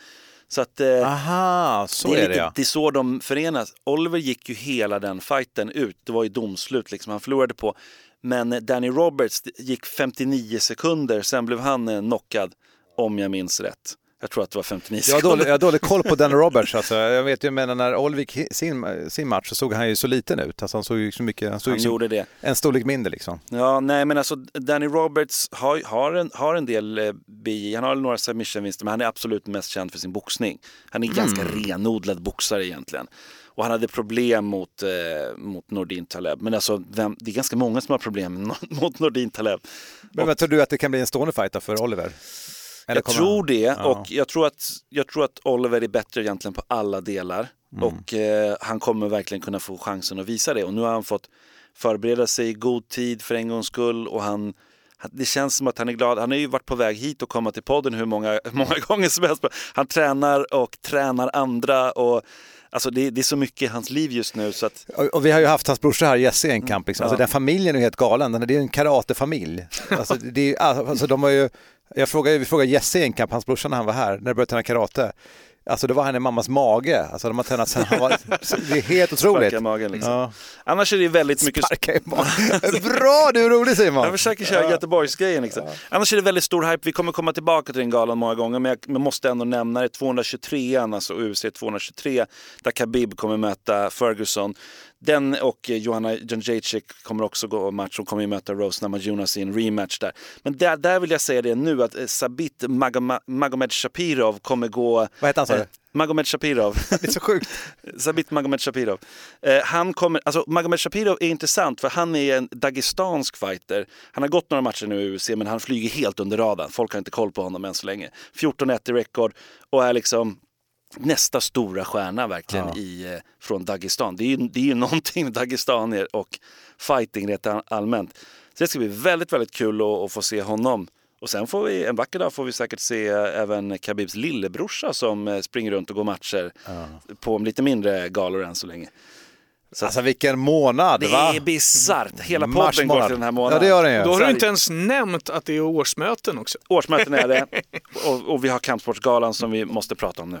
Så att eh, Aha, så det, är är det lite, ja. det är så de förenas. Oliver gick ju hela den fighten ut, det var ju domslut liksom, han förlorade på. Men Danny Roberts gick 59 sekunder, sen blev han eh, knockad, om jag minns rätt. Jag tror att det var 59 Jag har sekunder. dålig, jag har dålig koll på Dan (laughs) Roberts. Alltså. Jag vet ju, men när Olvik sin, sin match så såg han ju så liten ut. Alltså, han såg ju så mycket, han såg Han gjorde det. en storlek mindre liksom. Ja, nej men alltså Danny Roberts har, har, en, har en del eh, BJ, han har några submission-vinster men han är absolut mest känd för sin boxning. Han är en ganska renodlad boxare egentligen. Och han hade problem mot, eh, mot Nordin Taleb. Men alltså, vem, det är ganska många som har problem (laughs) mot Nordin Taleb. Men vad tror du att det kan bli en stående fight för Oliver? Eller jag tror han- det Ja. och jag tror, att, jag tror att Oliver är bättre egentligen på alla delar. Mm. Och eh, han kommer verkligen kunna få chansen att visa det. Och nu har han fått förbereda sig i god tid för en gångs skull. Och han, det känns som att han är glad. Han har ju varit på väg hit och komma till podden hur många, (laughs) många gånger som helst. Han tränar och tränar andra. Och, alltså det, det är så mycket i hans liv just nu. Så att, Och, och vi har ju haft hans brorsa här, Jesse, i en kamp. Liksom. Alltså, Ja. Den familjen är helt galen. Den- Det är en karatefamilj. (laughs) Alltså, det är, alltså, de har ju, jag frågade, vi frågade Jesse i en kamp, hans brorsa när han var här, när de började träna karate. Alltså det var han i mammas mage. Alltså de har tränat sen han var... (laughs) Det är helt otroligt. Sparka i magen liksom. Ja. Annars är det väldigt mycket... Sparka i magen. Bra, du är rolig Simon! Jag försöker köra Göteborgsgrejen. Liksom. Annars är det väldigt stor hype. Vi kommer komma tillbaka till den galan många gånger. Men jag måste ändå nämna det. 223an, alltså UFC 223, där Khabib kommer möta Ferguson. Den och Johanna Jędrzejczyk kommer också gå match. Hon kommer ju möta Rose Namajunas i en rematch där. Men där, där vill jag säga det nu att eh, Sabit Magoma- Magomed Shapirov kommer gå... Vad heter han, sa du? Eh, Magomed Shapirov. (laughs) Det är så sjukt. (laughs) Sabit Magomed Shapirov. Eh, han kommer, alltså Magomed Shapirov är intressant för han är en dagestansk fighter. Han har gått några matcher nu i UFC men han flyger helt under radarn. Folk har inte koll på honom än så länge. 14-1 i rekord och är liksom nästa stora stjärna verkligen i, eh, från Dagestan. Det är, ju, det är ju (laughs) någonting med dagestanier och fighting rätt all- allmänt. Så det ska bli väldigt, väldigt kul att, att få se honom. Och sen får vi, en vacker dag får vi säkert se eh, även Khabibs lillebrorsa som eh, springer runt och går matcher på lite mindre galor än så länge. Så Alltså vilken månad det va? är bisarrt. Hela Mars podden går till den här Ja månaden. det gör den ju. Då har du inte ens nämnt att det är årsmöten också. Årsmöten är det (laughs) och, och vi har Kampsportsgalan som vi måste prata om nu.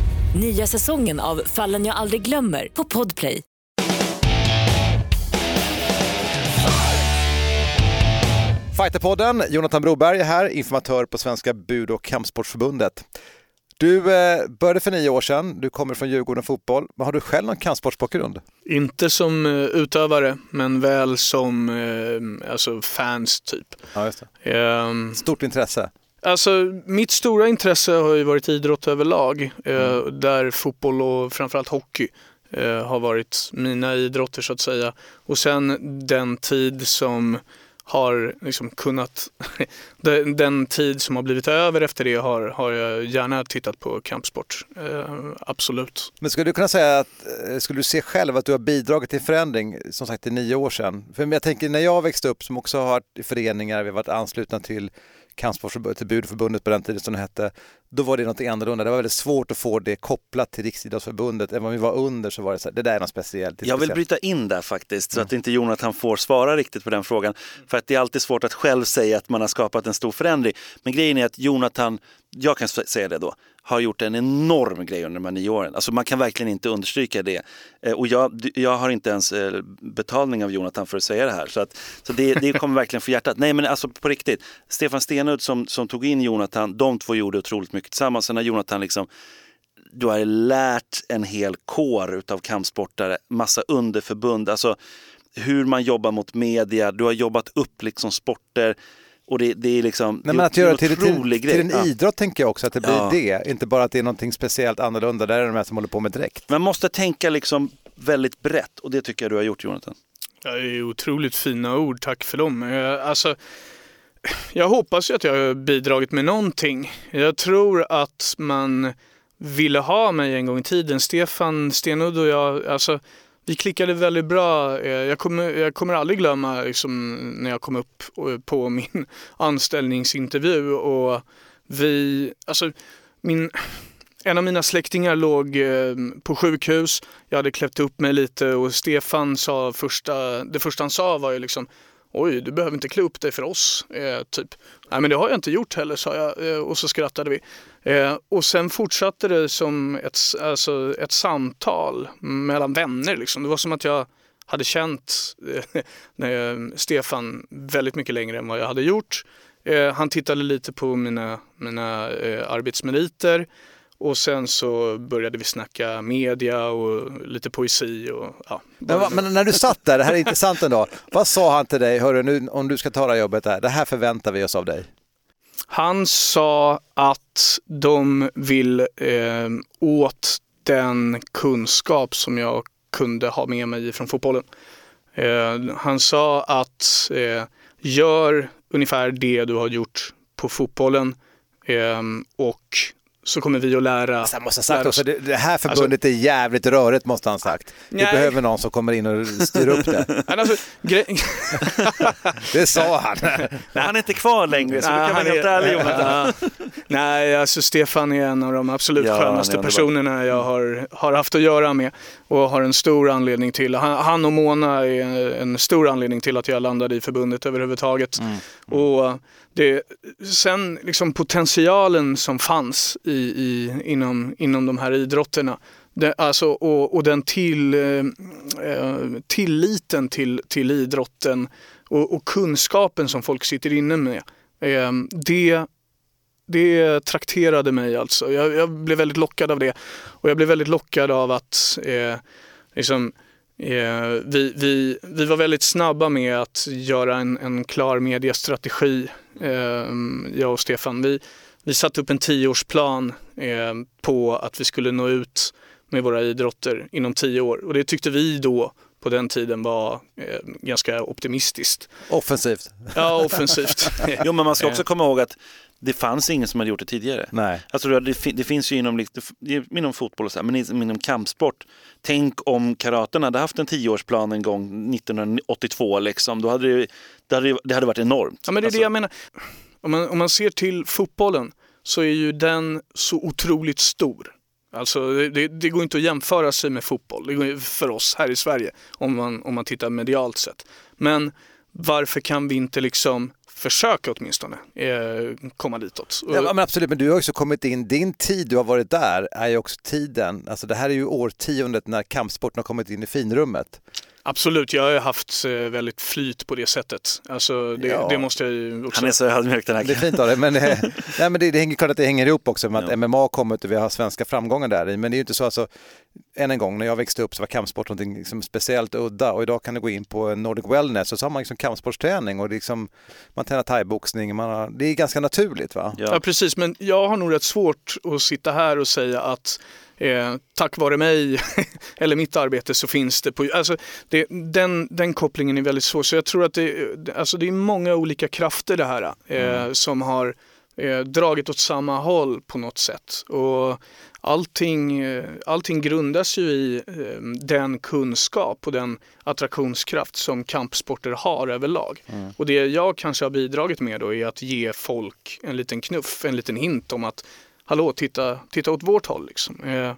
Nya säsongen av Fallen jag aldrig glömmer på Podplay. Fighterpodden, Jonathan Broberg är här, informatör på Svenska Bud och Kampsportsförbundet. Du eh, började för nio år sedan, du kommer från Djurgården Fotboll. Men har du själv någon kampsportsbakgrund? Inte som eh, utövare, men väl som eh, alltså fans typ. Ja, just det. Ehm, Stort intresse? Alltså, mitt stora intresse har ju varit idrott överlag, eh, där fotboll och framförallt hockey eh, har varit mina idrotter så att säga. Och sen den tid som har liksom kunnat, (laughs) den, den tid som har blivit över efter det har, har jag gärna tittat på kampsport. Eh, absolut. Men skulle du kunna säga att, eh, skulle du se själv att du har bidragit till förändring, som sagt, i nio år sedan? För jag tänker när jag växte upp, som också har varit i föreningar, vi har varit anslutna till Kampsportsförbundet, till Budförbundet på den tiden som det hette, då var det något annorlunda. Det var väldigt svårt att få det kopplat till Riksidrottsförbundet. Även om vi var under så var det så här, det där är något speciellt. är Jag vill speciellt. bryta in där faktiskt så att inte Jonathan får svara riktigt på den frågan. För att det är alltid svårt att själv säga att man har skapat en stor förändring. Men grejen är att Jonathan, jag kan säga det då, har gjort en enorm grej under de här nio åren. Alltså man kan verkligen inte understryka det. Eh, och jag, jag har inte ens eh, betalning av Jonathan för att säga det här. Så, att, så det, det kommer verkligen för hjärtat. Nej men alltså på riktigt, Stefan Stenud som, som tog in Jonathan, de två gjorde otroligt mycket tillsammans. Sen har Jonathan liksom du har lärt en hel kår utav kampsportare, massa underförbund, alltså hur man jobbar mot media, du har jobbat upp liksom sporter och det, det är liksom Nej, men att göra det till, en till, till en Ja. idrott tänker jag också, att det blir Ja. det. Inte bara att det är någonting speciellt annorlunda, där är de här som håller på med direkt. Man måste tänka liksom väldigt brett och det tycker jag du har gjort Jonathan. Ja, Det är otroligt fina ord, tack för dem. Eh, Alltså, jag hoppas ju att jag har bidragit med någonting. Jag tror att man ville ha mig en gång i tiden. Stefan Stenudd och jag, alltså, vi klickade väldigt bra. Eh, jag kommer, jag kommer aldrig glömma liksom, när jag kom upp eh, på min (laughs) anställningsintervju och vi, alltså min, en av mina släktingar låg eh, på sjukhus. Jag hade klätt upp mig lite och Stefan sa första, det första han sa var ju liksom Oj, du behöver inte klä upp dig för oss. Eh, typ. Nej, men det har jag inte gjort heller, sa jag eh, och så skrattade vi. Eh, och sen fortsatte det som ett, alltså, ett samtal mellan vänner. Liksom. Det var som att jag hade känt eh, (laughs) Stefan väldigt mycket längre än vad jag hade gjort. Eh, han tittade lite på mina, mina eh, arbetsmeriter och sen så började vi snacka media och lite poesi. Och, ja. men, men, när du satt där, det här är intressant ändå. Vad sa han till dig, hörru nu om du ska ta det här jobbet där, det här förväntar vi oss av dig? Han sa att de vill eh, åt den kunskap som jag kunde ha med mig från fotbollen. Eh, han sa att eh, gör ungefär det du har gjort på fotbollen eh, och så kommer vi att lära. Alltså, måste ha sagt också, det, det här förbundet alltså, är jävligt rörigt måste han ha sagt. Vi nej. behöver någon som kommer in och styr upp det. (laughs) alltså, (laughs) det sa han. (laughs) han är inte kvar längre så nej, du kan vara helt ärlig Jonathan. nej, alltså Stefan är en av de absolut ja, skönaste personerna jag har, har haft att göra med och har en stor anledning till. Han, han och Mona är en stor anledning till att jag landade i förbundet överhuvudtaget. Mm. Mm. Och det, sen liksom potentialen som fanns i, i, inom, inom de här idrotterna det, alltså, och, och den till, eh, eh, tilliten till, till idrotten och, och, kunskapen som folk sitter inne med. Eh, det, det trakterade mig alltså. Jag, jag, blev väldigt lockad av det. Och jag blev väldigt lockad av att eh, liksom, Eh, vi, vi, vi var väldigt snabba med att göra en, en klar mediestrategi, eh, jag och Stefan. Vi, vi satte upp en tioårsplan eh, på att vi skulle nå ut med våra idrotter inom tio år och det tyckte vi då på den tiden var eh, ganska optimistiskt. Offensivt. Ja, offensivt. (laughs) jo, men man ska också komma ihåg att det fanns ingen som hade gjort det tidigare. Nej. Alltså, det, det finns ju inom, inom fotboll och så här, men inom kampsport. Tänk om karaten hade haft en tioårsplan en gång 1982 liksom. Då hade det, det, hade, det hade varit enormt. Ja, men det är alltså. det jag menar. Om man, om man ser till fotbollen så är ju den så otroligt stor. Alltså det, det, går inte att jämföra sig med fotboll det går, för oss här i Sverige om man, om man tittar medialt sett. Men varför kan vi inte liksom försöka åtminstone eh, komma ditåt. Ja, men absolut, men du har också kommit in, din tid du har varit där är ju också tiden, alltså det här är ju årtiondet när kampsporten har kommit in i finrummet. Absolut, jag har haft eh, väldigt flyt på det sättet. Alltså, det, ja. det måste jag ju också... Han är så ödmjuk den här Det är fint av det, men, eh, (laughs) nej, men det, det hänger klart att det hänger ihop också med att ja. MMA kommit och vi har svenska framgångar där Men det är ju inte så, alltså, än en gång, när jag växte upp så var kampsport något liksom speciellt udda och idag kan du gå in på Nordic Wellness och så har man liksom kampsportsträning och liksom, man tränar thaiboxning, man det är ganska naturligt va? Ja. ja precis, men jag har nog rätt svårt att sitta här och säga att eh, tack vare mig (laughs) eller mitt arbete så finns det på... Alltså, det, den, den kopplingen är väldigt svår. Så jag tror att det, alltså det är många olika krafter det här eh, mm. som har eh, dragit åt samma håll på något sätt. Och allting, allting grundas ju i eh, den kunskap och den attraktionskraft som kampsporter har överlag. Mm. Och det jag kanske har bidragit med då är att ge folk en liten knuff, en liten hint om att hallå, titta, titta åt vårt håll. Liksom. Eh,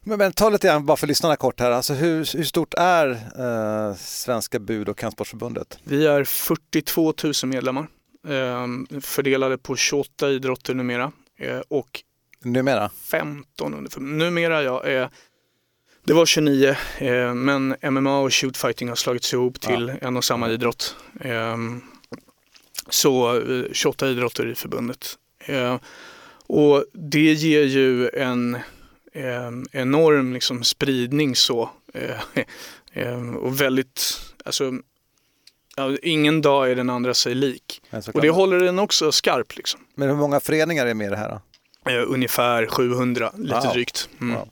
men, men ta lite grann, bara för lyssnarna kort här, alltså hur, hur stort är eh, Svenska bud och kampsportsförbundet? Vi är 42 000 medlemmar, eh, fördelade på 28 idrotter numera. Eh, och numera? 15 under Numera ja. Eh, det var 29, eh, men MMA och shootfighting har slagits ihop till ja. en och samma idrott. så 28 idrotter i förbundet. Och det ger ju en eh, enorm liksom, spridning så. Eh, (laughs) eh, och väldigt, alltså, ingen dag är den andra sig lik. Och det håller den också skarp. Liksom. Men hur många föreningar är med i det här då? Eh, ungefär 700, lite wow. drygt. Mm. Wow.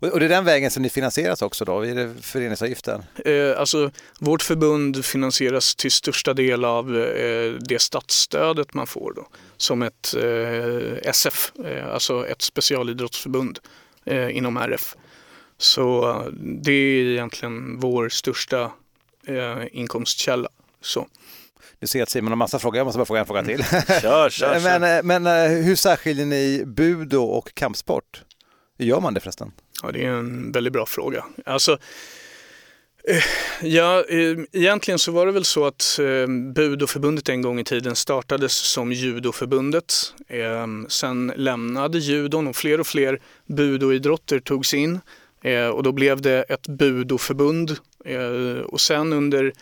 Och det är den vägen som ni finansieras också då? Är det föreningsavgiften? Eh, alltså, vårt förbund finansieras till största del av eh, det statsstödet man får då, som ett eh, SF, eh, alltså ett specialidrottsförbund eh, inom RF. Så det är egentligen vår största inkomstkälla. Så. Du ser att Simon har massa frågor, jag måste bara fråga en fråga till. kör, kör, (laughs) men, men hur särskiljer ni budo och kampsport? Hur gör man det förresten? Ja, det är en väldigt bra fråga. Alltså, eh, Ja, eh, egentligen så var det väl så att eh, Budoförbundet en gång i tiden startades som Judoförbundet. Sen lämnade judon och fler och fler budoidrotter togs in och då blev det ett budoförbund. Och sen under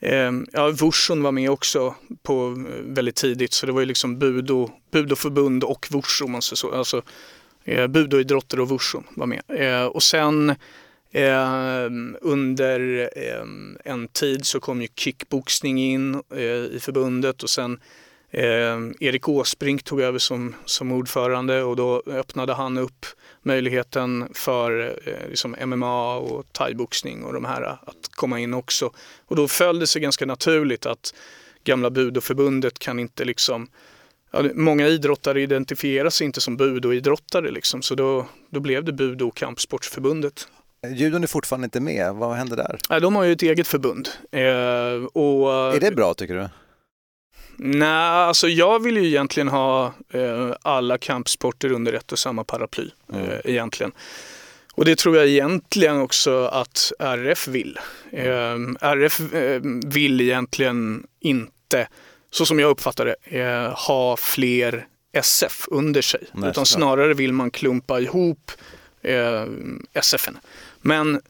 Ehm, ja, Wushon var med också på eh, väldigt tidigt så det var ju liksom budo, budoförbund och vursun. man så. Alltså, Eh, budoidrotter och vursun var med. Eh, och sen ehm, under ehm, en tid så kom ju kickboxning in eh, i förbundet och sen eh, Erik Åsbrink tog över som, som ordförande och då öppnade han upp möjligheten för liksom MMA och thaiboxning och de här att komma in också. Och då föll det sig ganska naturligt att gamla budoförbundet kan inte liksom ja, många idrottare identifierar sig inte som budoidrottare liksom, så då, då blev det Budo och kampsportsförbundet. Judon är fortfarande inte med, vad händer där? Ja, de har ju ett eget förbund. Eh, och, är det bra tycker du? Nej, alltså jag vill ju egentligen ha eh, alla kampsporter under ett och samma paraply. Mm. Eh, egentligen. Och det tror jag egentligen också att RF vill. Eh, RF eh, vill egentligen inte så som jag uppfattar det, eh, ha fler SF under sig. Nej, utan snarare vill man klumpa ihop eh, SFen. Men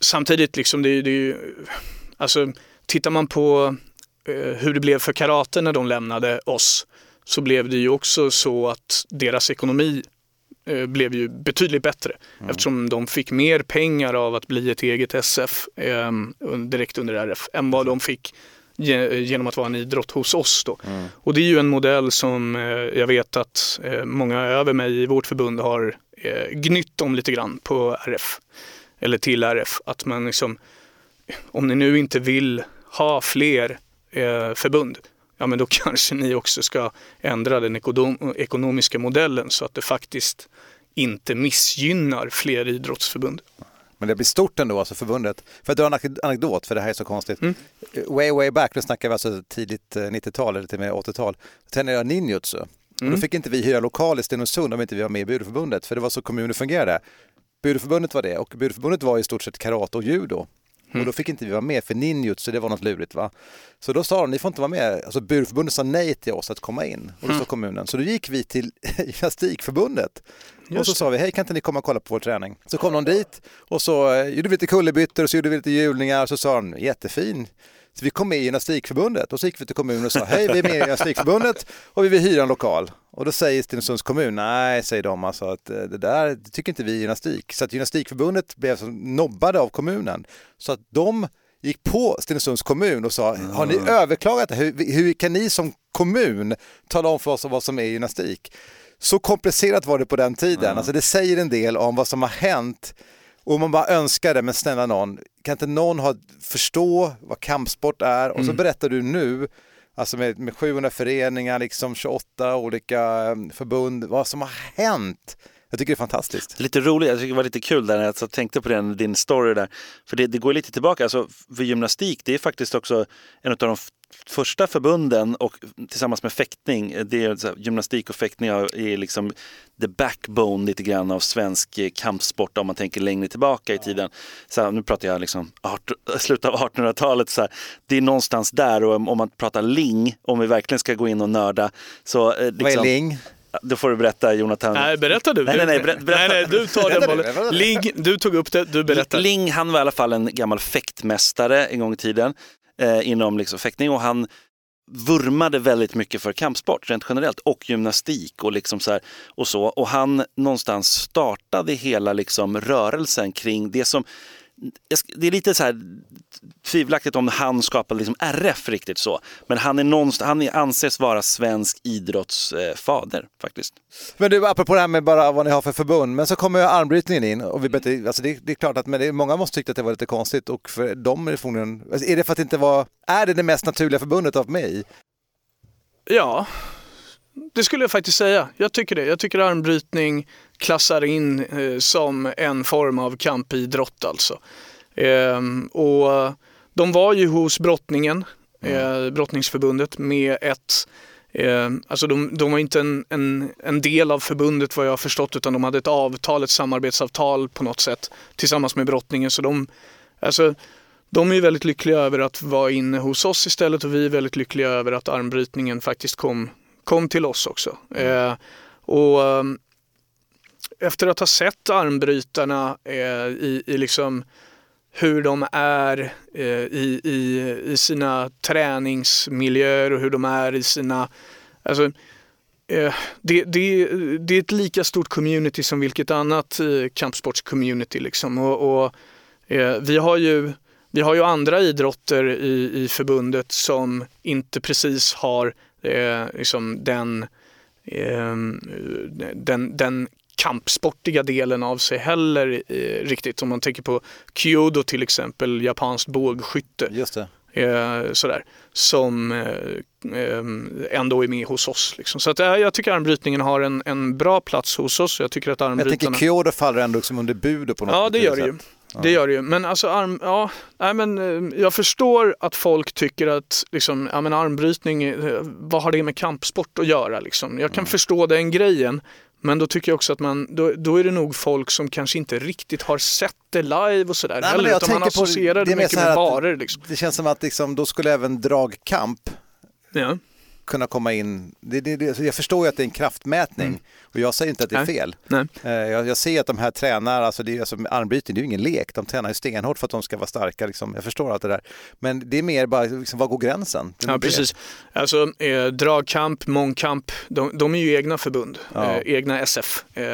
samtidigt, liksom, det, det, alltså, tittar man på hur det blev för karate när de lämnade oss så blev det ju också så att deras ekonomi eh, blev ju betydligt bättre mm. eftersom de fick mer pengar av att bli ett eget SF eh, direkt under RF än vad de fick genom att vara en idrott hos oss. Då. Mm. Och det är ju en modell som eh, jag vet att eh, många över mig i vårt förbund har eh, gnytt om lite grann på RF. Eller till RF. Att man liksom, om ni nu inte vill ha fler förbund, ja men då (laughs) kanske ni också ska ändra den ekonomiska modellen så att det faktiskt inte missgynnar fler idrottsförbund. Men det blir stort ändå, alltså förbundet. För att dra en anekdot, för det här är så konstigt. Mm. Way, way back, nu snackar vi alltså tidigt 90-tal eller till och med 80-tal. Då tränade jag ninjutsu. Mm. Och då mm. fick inte vi hyra lokal i Stenungsund om inte vi var med i Budoförbundet, för det var så kommunen fungerade. Budoförbundet var det och Budoförbundet var i stort sett karate och judo. Mm. Och då fick inte vi vara med för ninjutsu, det var något lurigt va. Så då sa de, ni får inte vara med. Alltså Burförbundet sa nej till oss att komma in och då sa mm. kommunen. Så då gick vi till (laughs) Gymnastikförbundet Just. och så sa vi, hej kan inte ni komma och kolla på vår träning? Så kom de dit och så eh, gjorde vi lite kullerbyttor och så gjorde vi lite hjulningar och så sa de, jättefin. Så vi kom med i Gymnastikförbundet och så gick vi till kommunen och sa, hej vi är med i Gymnastikförbundet och vi vill hyra en lokal. Och då säger Stenungsunds kommun, nej säger de alltså att eh, det där tycker inte vi är gymnastik. Så att Gymnastikförbundet blev så nobbade av kommunen. Så att de gick på Stenungsunds kommun och sa, har ni överklagat det? Hur, hur kan ni som kommun tala om för oss vad som är gymnastik? Så komplicerat var det på den tiden. Mm. Alltså det säger en del om vad som har hänt och man bara önskar det, men snälla någon, kan inte någon ha, förstå vad kampsport är? Och så mm. berättar du nu alltså med, med 700 föreningar, liksom 28 olika mm, förbund, vad som har hänt. Jag tycker det är fantastiskt. Lite roligt, jag tycker det var lite kul där när jag tänkte på den, din story där. För det, det går lite tillbaka, alltså för gymnastik det är faktiskt också en av de första förbunden och tillsammans med fäktning, det är här, gymnastik och fäktning är liksom the backbone lite grann av svensk kampsport om man tänker längre tillbaka i tiden. Så här, nu pratar jag liksom slutet av 1800-talet, så här, det är någonstans där och om man pratar ling, om vi verkligen ska gå in och nörda. Så, liksom, Vad är liksom- ling? Då får du berätta Jonathan. Nej, berätta du. Nej, nej, nej, berätta. nej, nej du tar den bollen. Ling, du tog upp det, du berättar. Ling, han var i alla fall en gammal fäktmästare en gång i tiden eh, inom liksom fäktning och han vurmade väldigt mycket för kampsport rent generellt och gymnastik och, liksom så här, och så. Och han någonstans startade hela liksom rörelsen kring det som det är lite så här tvivelaktigt om han skapade liksom RF riktigt så. Men han, är någonstans, han anses vara svensk idrottsfader eh, faktiskt. Men du, apropå det här med bara vad ni har för förbund, men så kommer ju armbrytningen in och vi bete, alltså det, det, är klart att men det, många måste tycka att det var lite konstigt och för dem är det förmodligen, alltså är det för att det inte var, är det det mest naturliga förbundet av mig? Ja, det skulle jag faktiskt säga. Jag tycker det. Jag tycker armbrytning klassar in eh, som en form av kampidrott alltså. Eh, och de var ju hos brottningen, mm. eh, brottningsförbundet med ett Eh, alltså de, de var inte en, en, en, del av förbundet vad jag har förstått utan de hade ett avtal, ett samarbetsavtal på något sätt tillsammans med brottningen. Så de, alltså, de är väldigt lyckliga över att vara inne hos oss istället och vi är väldigt lyckliga över att armbrytningen faktiskt kom, kom till oss också. Eh, och ehm, efter att ha sett armbrytarna eh, i, i liksom hur de är eh, i, i, i sina träningsmiljöer och hur de är i sina... Alltså, eh, det, det, det är ett lika stort community som vilket annat eh, kampsportscommunity. Liksom. Och, och eh, vi, har ju, vi har ju andra idrotter i, i förbundet som inte precis har eh, liksom den, eh, den, den kampsportiga delen av sig heller eh, riktigt. Om man tänker på Kyodo till exempel, japanskt bågskytte. Just det. Eh, sådär, som eh, eh ändå är med hos oss. Liksom. Så att, eh, jag tycker armbrytningen har en, en bra plats hos oss. Jag tycker att armbrytarna... Jag tänker Kyodo faller ändå liksom under budo på något Ja, det gör det ju. Det gör det ju. Men alltså arm, ja, nej, men eh, jag förstår att folk tycker att liksom, ja, men armbrytning, vad har det med kampsport att göra? Liksom? Jag kan mm. förstå den grejen. Men då tycker jag också att man, då, då, är det nog folk som kanske inte riktigt har sett det live och sådär heller, utan man associerar det mycket med barer. Liksom. Det känns som att liksom, då skulle även dragkamp ja kunna komma in. Det, det, det, jag förstår ju att det är en kraftmätning mm. och jag säger inte att det är fel. Nej. Eh, jag, jag ser att de här tränar, alltså, det, alltså armbrytning, det är ju ingen lek. De tränar ju stenhårt för att de ska vara starka. Liksom. Jag förstår allt det där. Men det är mer bara, liksom, var går gränsen? Ja, precis. Alltså, eh, dragkamp, mångkamp, de, de, är ju egna förbund, ja. eh, egna SF eh,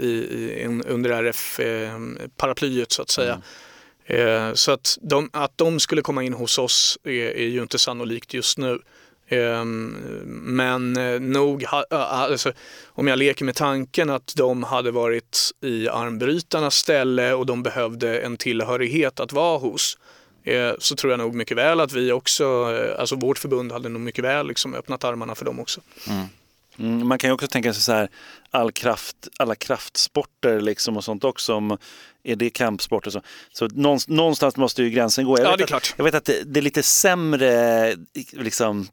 i, i, under RF-paraplyet så att säga. Mm. Eh, så att de, att de skulle komma in hos oss är, är ju inte sannolikt just nu. Ehm, men eh, nog, alltså, om jag leker med tanken att de hade varit i armbrytarnas ställe och de behövde en tillhörighet att vara hos eh, så tror jag nog mycket väl att vi också, eh, alltså vårt förbund hade nog mycket väl liksom öppnat armarna för dem också. Mm. Mm, man kan ju också tänka sig så här, all kraft, alla kraftsporter liksom och sånt också. Om, är det kampsporter? Så, så någonstans måste ju gränsen gå. Jag ja, det är klart. Att, jag vet att det, det, är lite sämre liksom,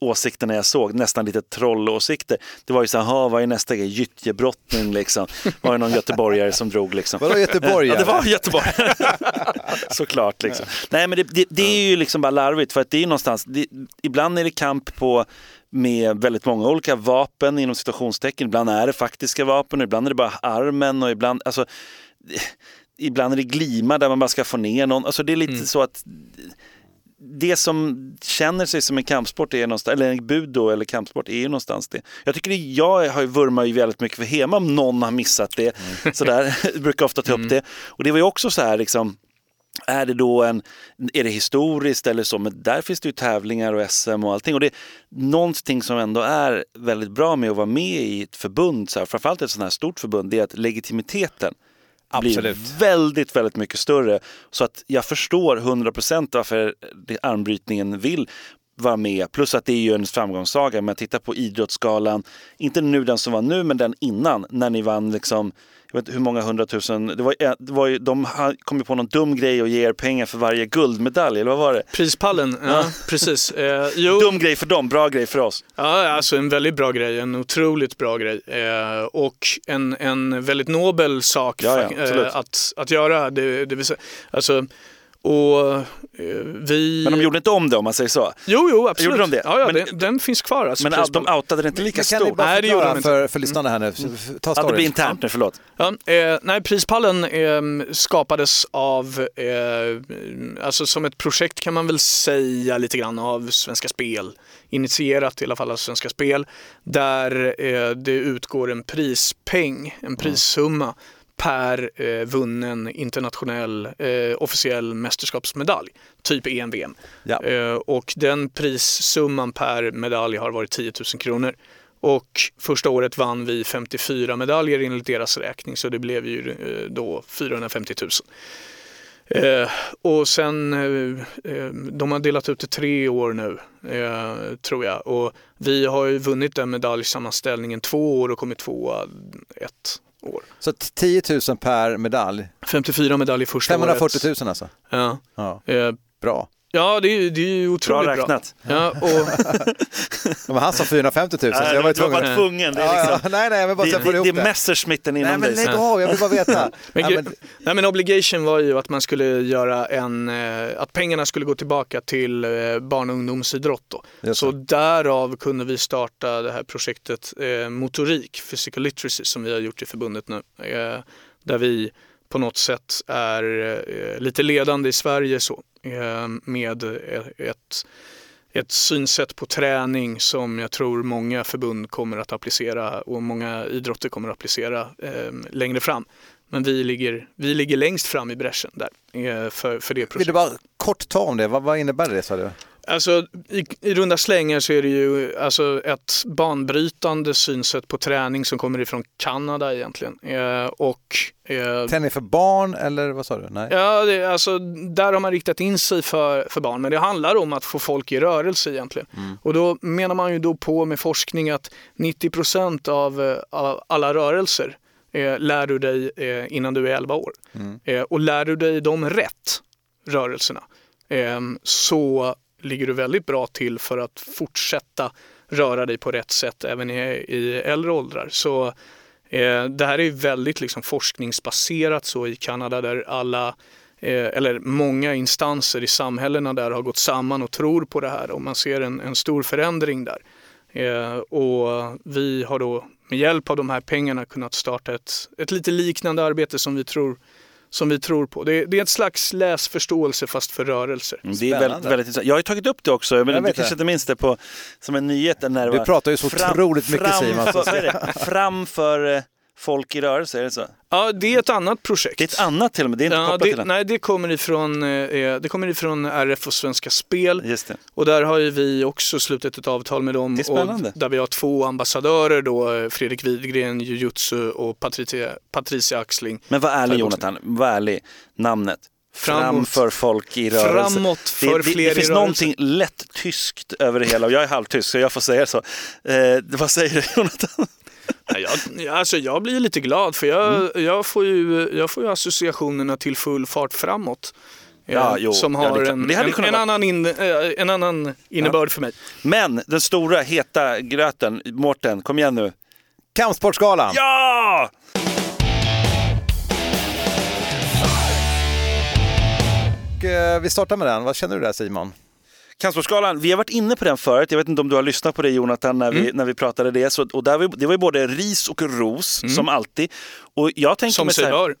åsikterna jag såg, nästan lite trollåsikter. Det var ju så här, vad är nästa grej? Gyttjebrottning liksom. Var det någon göteborgare som drog liksom. Vadå göteborgare? Ja, det var göteborgare. (laughs) Såklart liksom. Nej men det, det, det, är ju liksom bara larvigt för att det är någonstans, det, ibland är det kamp på med väldigt många olika vapen inom situationstecken. Ibland är det faktiska vapen, ibland är det bara armen och ibland, alltså ibland är det glima där man bara ska få ner någon. Alltså det är lite mm. så att det som känner sig som en kampsport, är någonstans, eller en budo eller kampsport, är ju någonstans det. Jag tycker det, jag har vurmar ju väldigt mycket för Hema om någon har missat det. Mm. Sådär, (laughs) jag brukar ofta ta upp mm. det. Och det var ju också så här liksom, är det då en, är det historiskt eller så, men där finns det ju tävlingar och SM och allting. Och det är någonting som ändå är väldigt bra med att vara med i ett förbund, så här, framförallt ett sånt här stort förbund, det är att legitimiteten Absolut. blir väldigt, väldigt mycket större. Så att jag förstår 100% varför armbrytningen vill vara med. Plus att det är ju en framgångssaga. Men titta på Idrottsgalan, inte nu den som var nu, men den innan, när ni vann liksom jag vet inte hur många hundratusen, det var, det var ju, de kom ju på någon dum grej och ger er pengar för varje guldmedalj, eller vad var det? Prispallen, ja, ja. precis. Eh, (laughs) dum grej för dem, bra grej för oss. Ja, alltså en väldigt bra grej, en otroligt bra grej. Eh, och en, en väldigt nobel sak ja, ja, eh, att, att göra. Det, det vill säga, alltså, och eh, vi... Men de gjorde inte om det om man säger så? Jo, jo absolut. Gjorde de det? Ja, ja men, den, den, finns kvar. Alltså, men de outade det inte lika stort? Kan ni bara förklara för, för lyssnarna här nu? Mm. Ta ja, det blir internt nu, förlåt. Ja, eh, nej, prispallen eh, skapades av, eh, alltså som ett projekt kan man väl säga lite grann av Svenska Spel. Initierat i alla fall av Svenska Spel. Där eh, det utgår en prispeng, en prissumma per eh, vunnen internationell eh, officiell mästerskapsmedalj, typ EM-VM. Ja. Eh, och den prissumman per medalj har varit 10 000 kronor. Och första året vann vi 54 medaljer enligt deras räkning så det blev ju eh, då 450 000. Eh, och sen, eh, eh, de har delat ut det tre år nu, eh, tror jag. Och vi har ju vunnit den medaljsammanställningen två år och kommit tvåa ett år. Så 10 000 per medalj? 54 medaljer första 540 000 alltså? Ja. ja. Eh, Bra. Ja, det är, det är ju otroligt Bra bra. räknat. Ja, och, (laughs) Men han sa 450 000 så Ja, jag var du har tvungen. varit tvungen. Det är, Ja, liksom, ja, (laughs) nej, nej, jag vill bara det, så det, ihop det det. är Messerschmitten Nej inom men dig. lägg av, jag vill bara veta. (laughs) Men, ja, gre- men, nej, men obligation var ju att man skulle göra en, eh, att pengarna skulle gå tillbaka till eh, barn och ungdomsidrott då. Så därav kunde vi starta det här projektet eh, Motorik, Physical Literacy, som vi har gjort i förbundet nu. Eh, där vi på något sätt är eh, lite ledande i Sverige så, eh, med eh, ett, ett synsätt på träning som jag tror många förbund kommer att applicera och många idrotter kommer att applicera längre fram. Men vi ligger, vi ligger längst fram i bräschen där för, för det vill projektet. du bara kort ta om det? Vad, vad innebär det sa du? Alltså i, i runda slängar så är det ju alltså, ett banbrytande synsätt på träning som kommer ifrån Kanada egentligen. Eh, och eh, Träning för barn eller vad sa du? Nej. Ja, det, alltså, där har man riktat in sig för, för barn, men det handlar om att få folk i rörelse egentligen. Och då menar man ju då på med forskning att 90 av, eh, av alla rörelser eh, lär du dig eh, innan du är 11 år. Eh, och lär du dig de rätt rörelserna så ligger du väldigt bra till för att fortsätta röra dig på rätt sätt även i, i äldre åldrar. Så eh, det här är väldigt liksom forskningsbaserat så i Kanada där alla eh, eller många instanser i samhällena där har gått samman och tror på det här och man ser en, en stor förändring där. Eh, och vi har då med hjälp av de här pengarna kunnat starta ett, ett lite liknande arbete som vi tror, som vi tror på. Det, det är ett slags läsförståelse fast för rörelser. Mm, Det är väldigt, väldigt intressant. Jag har ju tagit upp det också, men Jag du kanske det. inte minns det på, som en nyhet. När det var pratar ju så otroligt mycket, Simon, (laughs) Framför, är det? framför eh, folk i rörelse, är det så? Ja, det är ett annat projekt. Det är ett annat till och med, det är inte Ja, kopplat det, till det. nej, det kommer, ifrån, eh, det kommer ifrån RF och Svenska Spel. Just det. Och där har ju vi också slutit ett avtal med dem. Det är spännande. Och där vi har två ambassadörer då, eh, Fredrik Widgren, jujutsu och Patricia, Patricia Axling. Men var ärlig. Jonathan, var ärlig. Namnet. Framåt. Framför folk i rörelse. Framåt för det, det, fler det i finns rörelse. någonting lätt tyskt över det hela och jag är halvtysk så jag får säga så. Eh, vad säger du Jonathan? Jag, alltså jag blir lite glad för jag, Mm. jag, får ju, jag får ju associationerna till full fart framåt. eh, Ja, jo, som ja, har en, det hade en, en, vara- annan in, eh, en annan innebörd för mig. Men den stora heta gröten, Mårten, kom igen nu. Kampsportsgalan! Ja! Och, eh, vi startar med den. Vad känner du där Simon? Kampsportsgalan, vi har varit inne på den förut. Jag vet inte om du har lyssnat på det Jonathan när vi, Mm. när vi pratade det. Så, och där var, det var ju både ris och ros som alltid. Och jag tänker Mm. Som sig bör.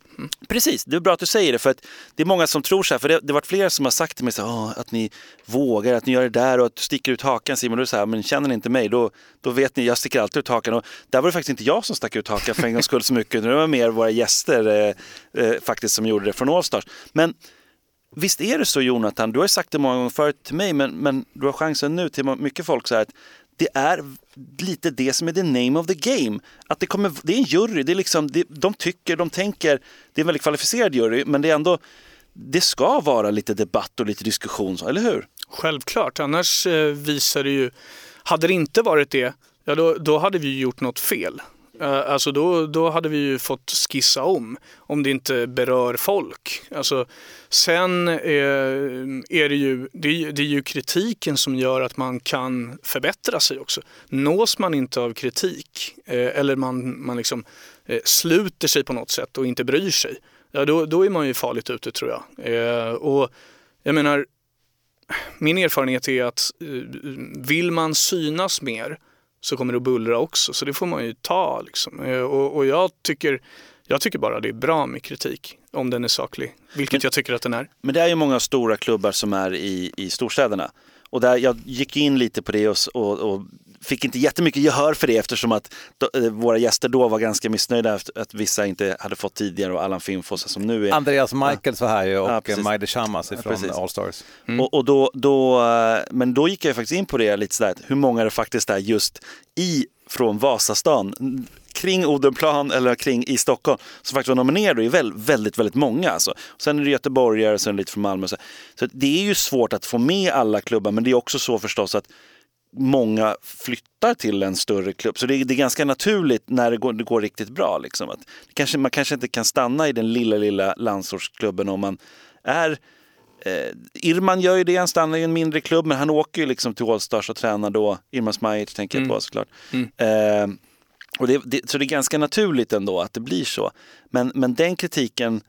Precis, det är bra att du säger det för att det är många som tror så här, för det, det har varit flera som har sagt till mig så här, "Åh, att ni vågar, att ni gör det där och att du sticker ut hakan Simon. Så här, men känner ni inte mig då, då vet ni, jag sticker alltid ut hakan. Och där var det faktiskt inte jag som stack ut hakan för en gångs skull så mycket, det var mer våra gäster eh, eh, faktiskt som gjorde det från Allstars. Men Visst är det så Jonathan, du har sagt det många gånger förut till mig, men, men du har chansen nu till mycket folk så här att det är lite det som är the name of the game. Att det, kommer, det är en jury, det är liksom, det, de tycker, de tänker, det är en väldigt kvalificerad jury, men det är ändå, det ska vara lite debatt och lite diskussion, eller hur? Självklart, annars eh, visar det ju, hade det inte varit det, ja då, då hade vi gjort något fel. Eh, alltså då, då hade vi ju fått skissa om, om det inte berör folk. Alltså, sen eh, är det ju, det är, det är ju kritiken som gör att man kan förbättra sig också. Nås man inte av kritik eh, eller man, man liksom sluter sig på något sätt och inte bryr sig, ja då, då är man ju farligt ute tror jag. Och jag menar, min erfarenhet är att vill man synas mer så kommer det att bullra också. Så det får man ju ta. Liksom. Eh, Och, och jag, tycker, jag tycker bara det är bra med kritik om den är saklig. Vilket jag tycker att den är. Men det är ju många stora klubbar som är i, i storstäderna. Och där jag gick in lite på det och, och, och fick inte jättemycket gehör för det eftersom att då, eh, våra gäster då var ganska missnöjda efter att vissa inte hade fått tidigare och Allan Finfoss som nu är Andreas Michaels var här ju och Ja, ja. Majde Shamas Ja, från precis. Allstars. Och, och då, då, eh, men då gick jag faktiskt in på det lite sådär, hur många det faktiskt är just i, från Vasastan, kring Odenplan eller kring i Stockholm, som faktiskt var nominerade och är väl, väldigt, väldigt många. Alltså. Sen är det göteborgare och sen lite från Malmö. Så, så det är ju svårt att få med alla klubbar, men det är också så förstås att många flyttar till en större klubb. Så det är, det är ganska naturligt när det går, det går riktigt bra. Liksom. Att kanske, man kanske inte kan stanna i den lilla, lilla landsortsklubben om man är Eh, Irman gör ju det, han stannar i en mindre klubb men han åker ju liksom till Allstars och tränar då. Irman Smajic tänker jag Mm. på såklart. Mm. Eh, och det, det, så det är ganska naturligt ändå att det blir så. Men, men den kritiken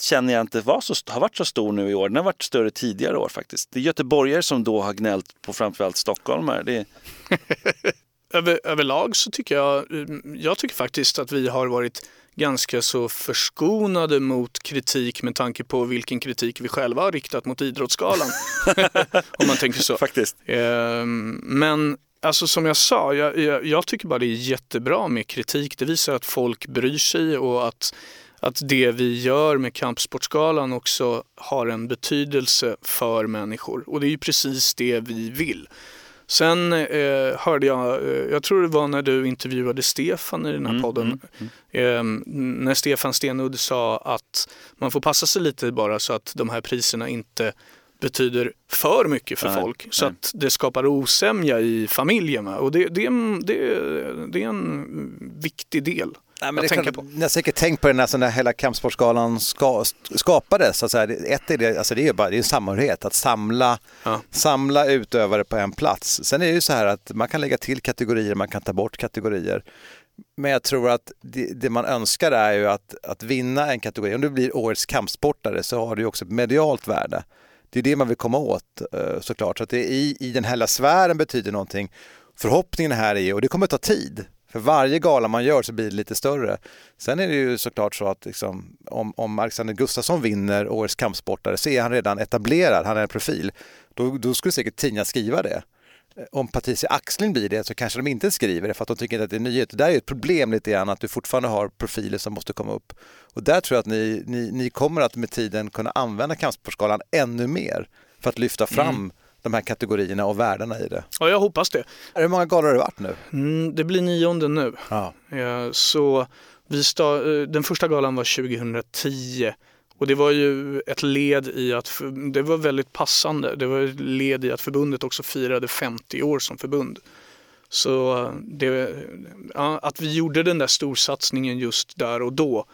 känner jag inte var så, har varit så stor nu i år. Den har varit större tidigare år faktiskt. Det är göteborgare som då har gnällt på framförallt stockholmare. Det, (laughs) Över, överlag så tycker jag, mm, jag tycker faktiskt att vi har varit ganska så förskonade mot kritik med tanke på vilken kritik vi själva har riktat mot Idrottsgalan. (laughs) Om man tänker så. Faktiskt. Ehm, Men alltså som jag sa, jag, jag, jag tycker bara det är jättebra med kritik. Det visar att folk bryr sig och att, att det vi gör med Kampsportsgalan också har en betydelse för människor. Och det är ju precis det vi vill. Sen eh, hörde jag, eh, jag tror det var när du intervjuade Stefan i den här Mm, podden, Eh, när Stefan Stenudd sa att man får passa sig lite bara så att de här priserna inte betyder för mycket för Nej, folk så nej. att det skapar osämja i familjen. va? Och det, det, det, det är en viktig del Nej, men att tänka kan, på. Ni har säkert tänkt på det när, när hela kampsportsgalan ska, skapades. Alltså, ett är det, alltså det är ju bara det är en samhörighet, att samla, Ja. samla utövare på en plats. Sen är det ju så här att man kan lägga till kategorier, man kan ta bort kategorier. Men jag tror att det, det man önskar är ju att, att vinna en kategori. Om du blir årets kampsportare så har du ju också ett medialt värde. Det är det man vill komma åt eh, såklart. Så att det i, i den hela sfären betyder någonting. Förhoppningen här är ju, och det kommer ta tid, för varje gala man gör så blir det lite större. Sen är det ju såklart så att liksom, om, om Alexander Gustafsson vinner årets kampsportare så är han redan etablerad, han är en profil. Då, då skulle säkert tidningar skriva det. Om Patricia Axling blir det så kanske de inte skriver det för att de tycker att det är nyhet. Det där är ju ett problem lite grann att du fortfarande har profiler som måste komma upp. Och där tror jag att ni, ni, ni kommer att med tiden kunna använda Kampsportsgalan ännu mer för att lyfta fram Mm de här kategorierna och värdena i det. Ja, jag hoppas det. Hur många galor har det varit nu? Mm, det blir nionde nu. Ja. Eh, Så vi sta- eh, den första galan var 2010 och det var ju ett led i att, det var väldigt passande, det var ett led i att förbundet också firade 50 år som förbund. Så eh, det, ja, att vi gjorde den där storsatsningen just där och då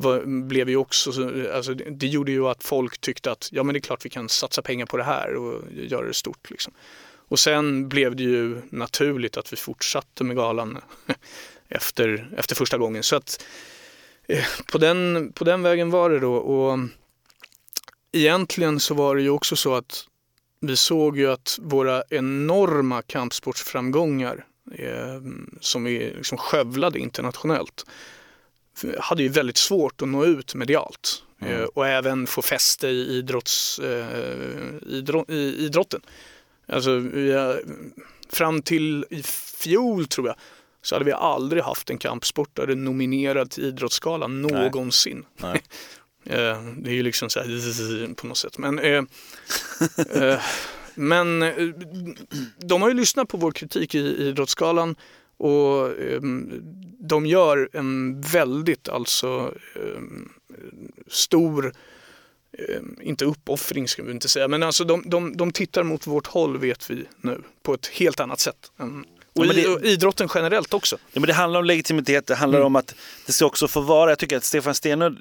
var, blev ju också, alltså det, det gjorde ju att folk tyckte att ja men det är klart vi kan satsa pengar på det här och göra det stort. Liksom. Och sen blev det ju naturligt att vi fortsatte med galan (laughs) efter, efter första gången. Så att eh, på den, på den vägen var det då. Och egentligen så var det ju också så att vi såg ju att våra enorma kampsportsframgångar eh, som vi liksom skövlade internationellt hade ju väldigt svårt att nå ut medialt eh, och även få fäste i, idrotts, eh, idro, i idrotten. Alltså, fram till i fjol tror jag så hade vi aldrig haft en kampsportare nominerad till Idrottsgalan någonsin. Nej. (laughs) Eh, det är ju liksom så här på något sätt. Men, (laughs) men de har ju lyssnat på vår kritik i Idrottsgalan och eh, de gör en väldigt alltså eh, stor eh, inte uppoffring ska vi inte säga, men alltså de, de, de tittar mot vårt håll vet vi nu på ett helt annat sätt. Och, Ja, det- och idrotten generellt också. Ja, men det handlar om legitimitet, det handlar Mm. om att det ska också få vara, jag tycker att Stefan Stenudd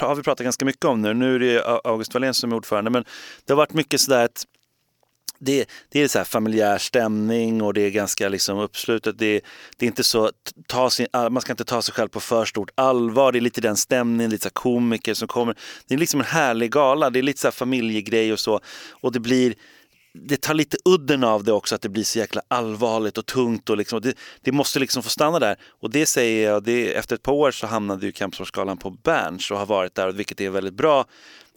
har vi pratat ganska mycket om nu, nu är det August Wallén som är ordförande, men det har varit mycket sådär att det, det är så här familjär stämning och det är ganska liksom uppslutet. Det, det är inte så, ta sin, ah, man ska inte ta sig själv på för stort allvar. Det är lite den stämningen, lite så komiker som kommer. Det är liksom en härlig gala, det är lite så här familjegrej och så. Och det blir, det tar lite udden av det också att det blir så jäkla allvarligt och tungt. Och liksom, det, det måste liksom få stanna där. Och det säger jag, det, efter ett par år så hamnade ju Kampsportsgalan på Berns och har varit där, vilket är väldigt bra.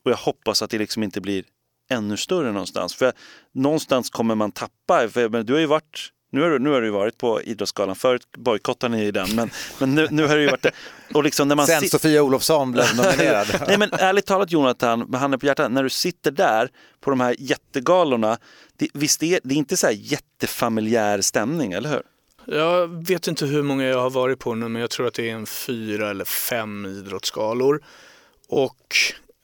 Och jag hoppas att det liksom inte blir ännu större någonstans. För någonstans kommer man tappa. För, men du har ju varit nu har, du, nu har du varit på Idrottsgalan, förut bojkottade ni ju den, men, men nu, nu har du ju varit det. Och liksom när man Sen Sofia Olofsson blev (laughs) nominerad. Nej men ärligt talat Jonathan, med handen på hjärtat, när du sitter där på de här jättegalorna, det, visst är det är inte så här jättefamiljär stämning, eller hur? Jag vet inte hur många jag har varit på nu, men jag tror att det är en fyra eller fem idrottsgalor. Och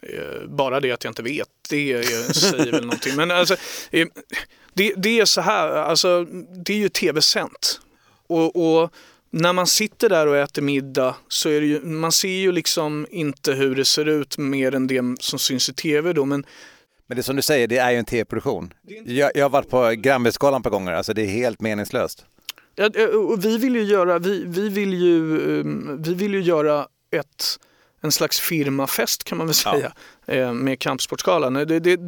eh, bara det att jag inte vet, det eh, säger väl någonting. Men alltså, eh, det, det är så här, alltså, det är ju tv-sänt. Och, och när man sitter där och äter middag så är det ju, man ser ju liksom inte hur det ser ut mer än det som syns i tv då. Men Men det som du säger, det är ju en tv-produktion. Jag, jag har varit på Grammisgalan på gånger, alltså det är helt meningslöst. Ja, eh, och vi vill ju göra, vi, vi vill ju, um, vi vill ju göra ett, en slags firmafest kan man väl säga eh, med Kampsportsgalan. Det, det,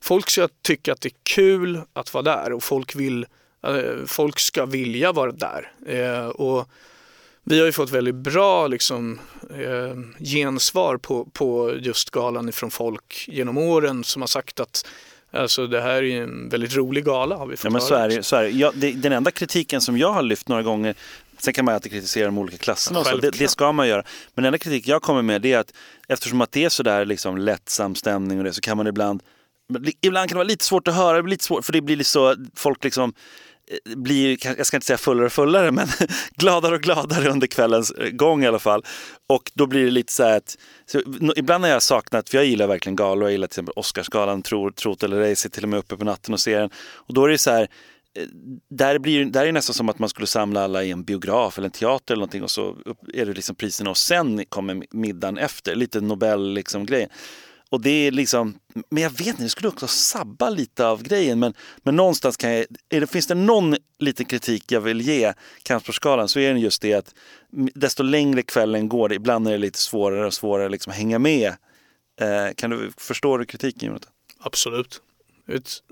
folk ska tycka att det är kul att vara där och folk, vill, eh, folk ska vilja vara där. Eh, och vi har ju fått väldigt bra liksom, gensvar på, på just galan ifrån folk genom åren som har sagt att Alltså det här är en väldigt rolig gala har vi fått ja, men så är det, så är det. Ja, det, Den enda kritiken som jag har lyft några gånger, sen kan man alltid kritisera de olika klasserna och så, det, det, ska man göra. Men den enda kritik jag kommer med är att eftersom att det är sådär liksom lättsam stämning och det så kan man ibland Ibland kan det vara lite svårt att höra, lite svårt, för det blir så, folk liksom Eh, blir, jag ska inte säga fullare och fullare, men (laughs) gladare och gladare under kvällens eh, gång i alla fall. Och då blir det lite så här att, så, ibland har jag saknat, för jag gillar verkligen galor, jag gillar till exempel Oscarsgalan, Tro, Trot eller ej, sitter till och med uppe på natten och ser den. Och då är det så här, Eh, där, blir, där är det nästan som att man skulle samla alla i en biograf eller en teater eller någonting och så är det liksom priserna och sen kommer middagen efter, lite Nobel liksom grejen. Och det är liksom, men jag vet inte, det skulle också sabba lite av grejen. Men, men någonstans kan jag, det, finns det någon liten kritik jag vill ge Kampsportsgalan så är det just det att desto längre kvällen går, ibland är det lite svårare och svårare liksom att hänga med. Eh, kan du förstå kritiken Jonathan? Absolut.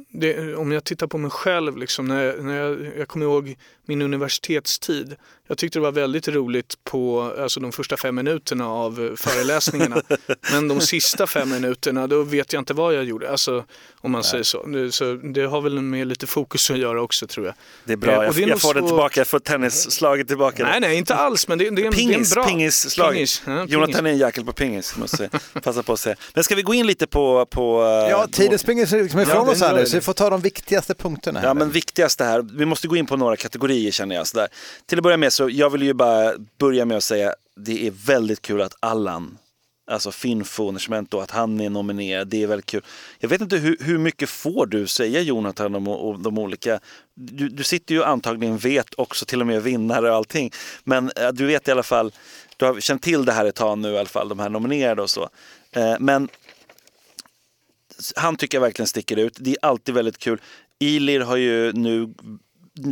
Det, om jag tittar på mig själv, liksom, när, jag, när jag, jag kommer ihåg min universitetstid. Jag tyckte det var väldigt roligt på alltså, de första fem minuterna av eh, föreläsningarna. (laughs) Men de sista fem minuterna, då vet jag inte vad jag gjorde. Alltså, om man Nej. säger så. Det, så. Det har väl med lite fokus att göra också tror jag. Det är bra, eh, jag, jag får så... det tillbaka, jag får tennisslaget tillbaka. Nej, nej, inte alls. Men det, det, är, pingis, det är en bra... Pingisslag. Pingis. Ja, Jonathan är en jäkel på pingis, måste (laughs) passa på att säga. Men ska vi gå in lite på... på ja, tiden springer liksom ifrån ja, oss här nu, så vi får ta de viktigaste punkterna. Här. Ja, men viktigaste här, vi måste gå in på några kategorier känner jag. Sådär. Till att börja med så, jag vill ju bara börja med att säga, det är väldigt kul att Allan Alltså Finfo då, att han är nominerad, det är väldigt kul. Jag vet inte hur, hur mycket får du säga Jonathan om, om de olika, du, du sitter ju antagligen vet också till och med vinnare och allting. Men äh, du vet i alla fall, du har känt till det här ett tag nu i alla fall, de här nominerade och så. Eh, men han tycker jag verkligen sticker ut. Det är alltid väldigt kul. Ilir har ju nu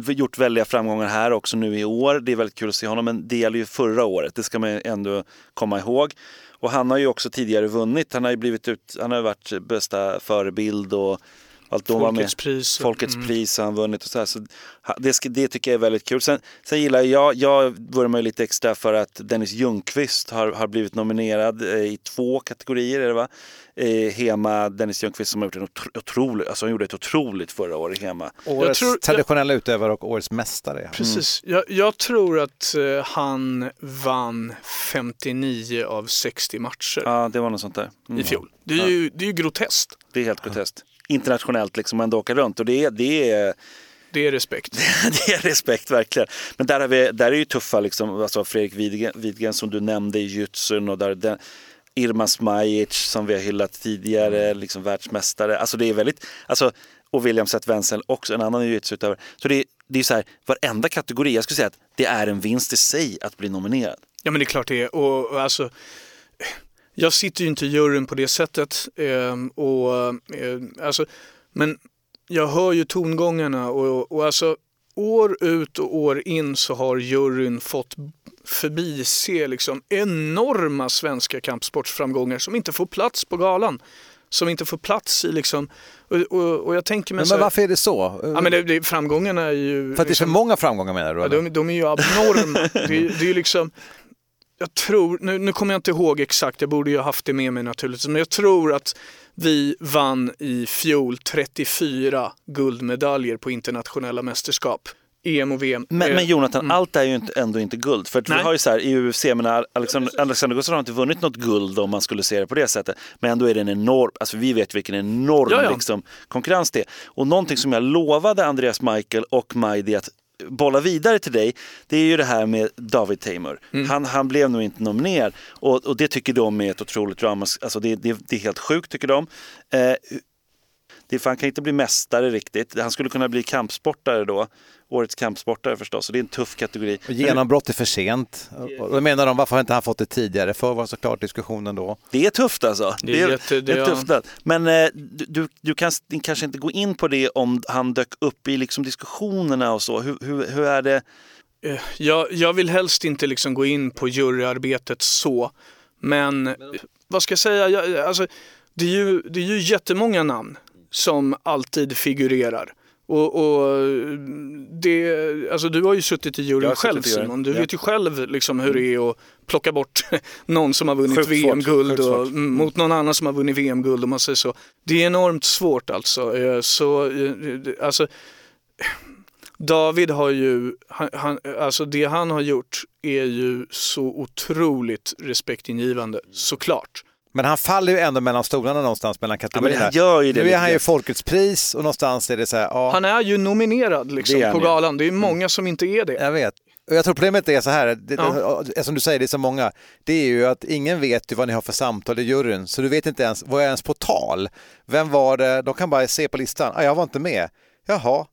gjort väldiga framgångar här också nu i år. Det är väldigt kul att se honom, men det gäller ju förra året. Det ska man ändå komma ihåg. Och han har ju också tidigare vunnit. Han har ju blivit ut, han har varit bästa förebild och allt då Folkets pris. Folkets mm. pris har han vunnit och så här. Så det, det tycker jag är väldigt kul. Sen, sen gillar jag, jag vurmar ju lite extra för att Dennis Ljungqvist har, har blivit nominerad eh, i två kategorier. Är det va? Eh, Hema, Dennis Ljungqvist som har gjort en otrolig, alltså han gjorde ett otroligt förra året i Hema. Årets tror, traditionella jag, utövare och årets mästare. Precis, mm. jag, jag, tror att uh, han vann 59 av 60 matcher. Ja, det var något sånt där. Mm. I fjol. Det är, ja. ju, det är ju groteskt. Det är helt groteskt internationellt liksom ändå åka runt och det, det är det är respekt. (laughs) det är respekt verkligen. Men där, har vi, där är ju tuffa, liksom, alltså Fredrik Widgren, Widgren som du nämnde i jutsun och där, den, Irma Smajic som vi har hyllat tidigare, liksom världsmästare. Alltså det är väldigt, alltså, och William Seth Wenzel också, en annan jujutsu-utövare. Så det, det är så här, varenda kategori, jag skulle säga att det är en vinst i sig att bli nominerad. Ja men det är klart det är. Och, och alltså, jag sitter ju inte i juryn på det sättet. Eh, och, eh, alltså, men jag hör ju tongångarna och, och alltså år ut och år in så har juryn fått förbise liksom enorma svenska kampsportsframgångar som inte får plats på galan. Som inte får plats i liksom, och, och, och jag tänker mig men, men varför är det så? Ja, men det, det, framgångarna är ju... För att det är för liksom- många framgångar menar du? Ja, de, de, är ju abnorma. det, det är liksom, jag tror, nu, nu kommer jag inte ihåg exakt, jag borde ju ha haft det med mig naturligtvis, men jag tror att vi vann i fjol 34 guldmedaljer på internationella mästerskap. EM och VM. Men, men Jonathan, mm. allt är ju inte, ändå inte guld. För vi har ju så här i UFC, men Alexander, Alexander Gustafsson har inte vunnit något guld om man skulle se det på det sättet. Men ändå är det en enorm, alltså vi vet vilken enorm ja, ja. Liksom, konkurrens det är. Och någonting som jag lovade Andreas Michael och Majdi att bolla vidare till dig, det är ju det här med David Tamer. Mm. Han, han blev nog inte nominerad och, och det tycker de är ett otroligt drama. Alltså det, det, det är helt sjukt tycker de. Eh, Det är, för han kan inte bli mästare riktigt. Han skulle kunna bli kampsportare då. Årets kampsportare förstås. Och det är en tuff kategori. Och genombrott är för sent. Och då menar de, varför har inte han fått det tidigare? För var såklart diskussionen då. Det är tufft alltså. Det är jätte- det det är är- tufft. Men eh, du, du, kan kanske inte gå in på det om han dök upp i liksom diskussionerna och så. Hur, hur, hur är det? Eh, Jag, jag vill helst inte liksom gå in på juryarbetet så. Men vad ska jag säga? Jag, alltså, det, är ju, det är ju jättemånga namn som alltid figurerar. Och, och det, alltså du har ju suttit i juryn själv Simon. Du ja. vet ju själv liksom hur det är att plocka bort (laughs) någon som har vunnit VM-guld mm, mot någon annan som har vunnit VM-guld om man säger så. Det är enormt svårt alltså. Eh, Så, eh, alltså David har ju, han, alltså det han har gjort är ju så otroligt respektingivande, såklart. Men han faller ju ändå mellan stolarna någonstans mellan kategorierna. ju det nu är lite han ju. Folkets pris och någonstans är det så här, ja, Han är ju nominerad liksom på ju. galan. Det är många som inte är det. jag vet. Och jag tror problemet är så här, det, Ja. som du säger, det är så många, det är ju att ingen vet ju vad ni har för samtal i juryn, så du vet inte ens, vad är ens på tal? Vem var det? De kan bara se på listan, ah, jag var inte med. Jaha,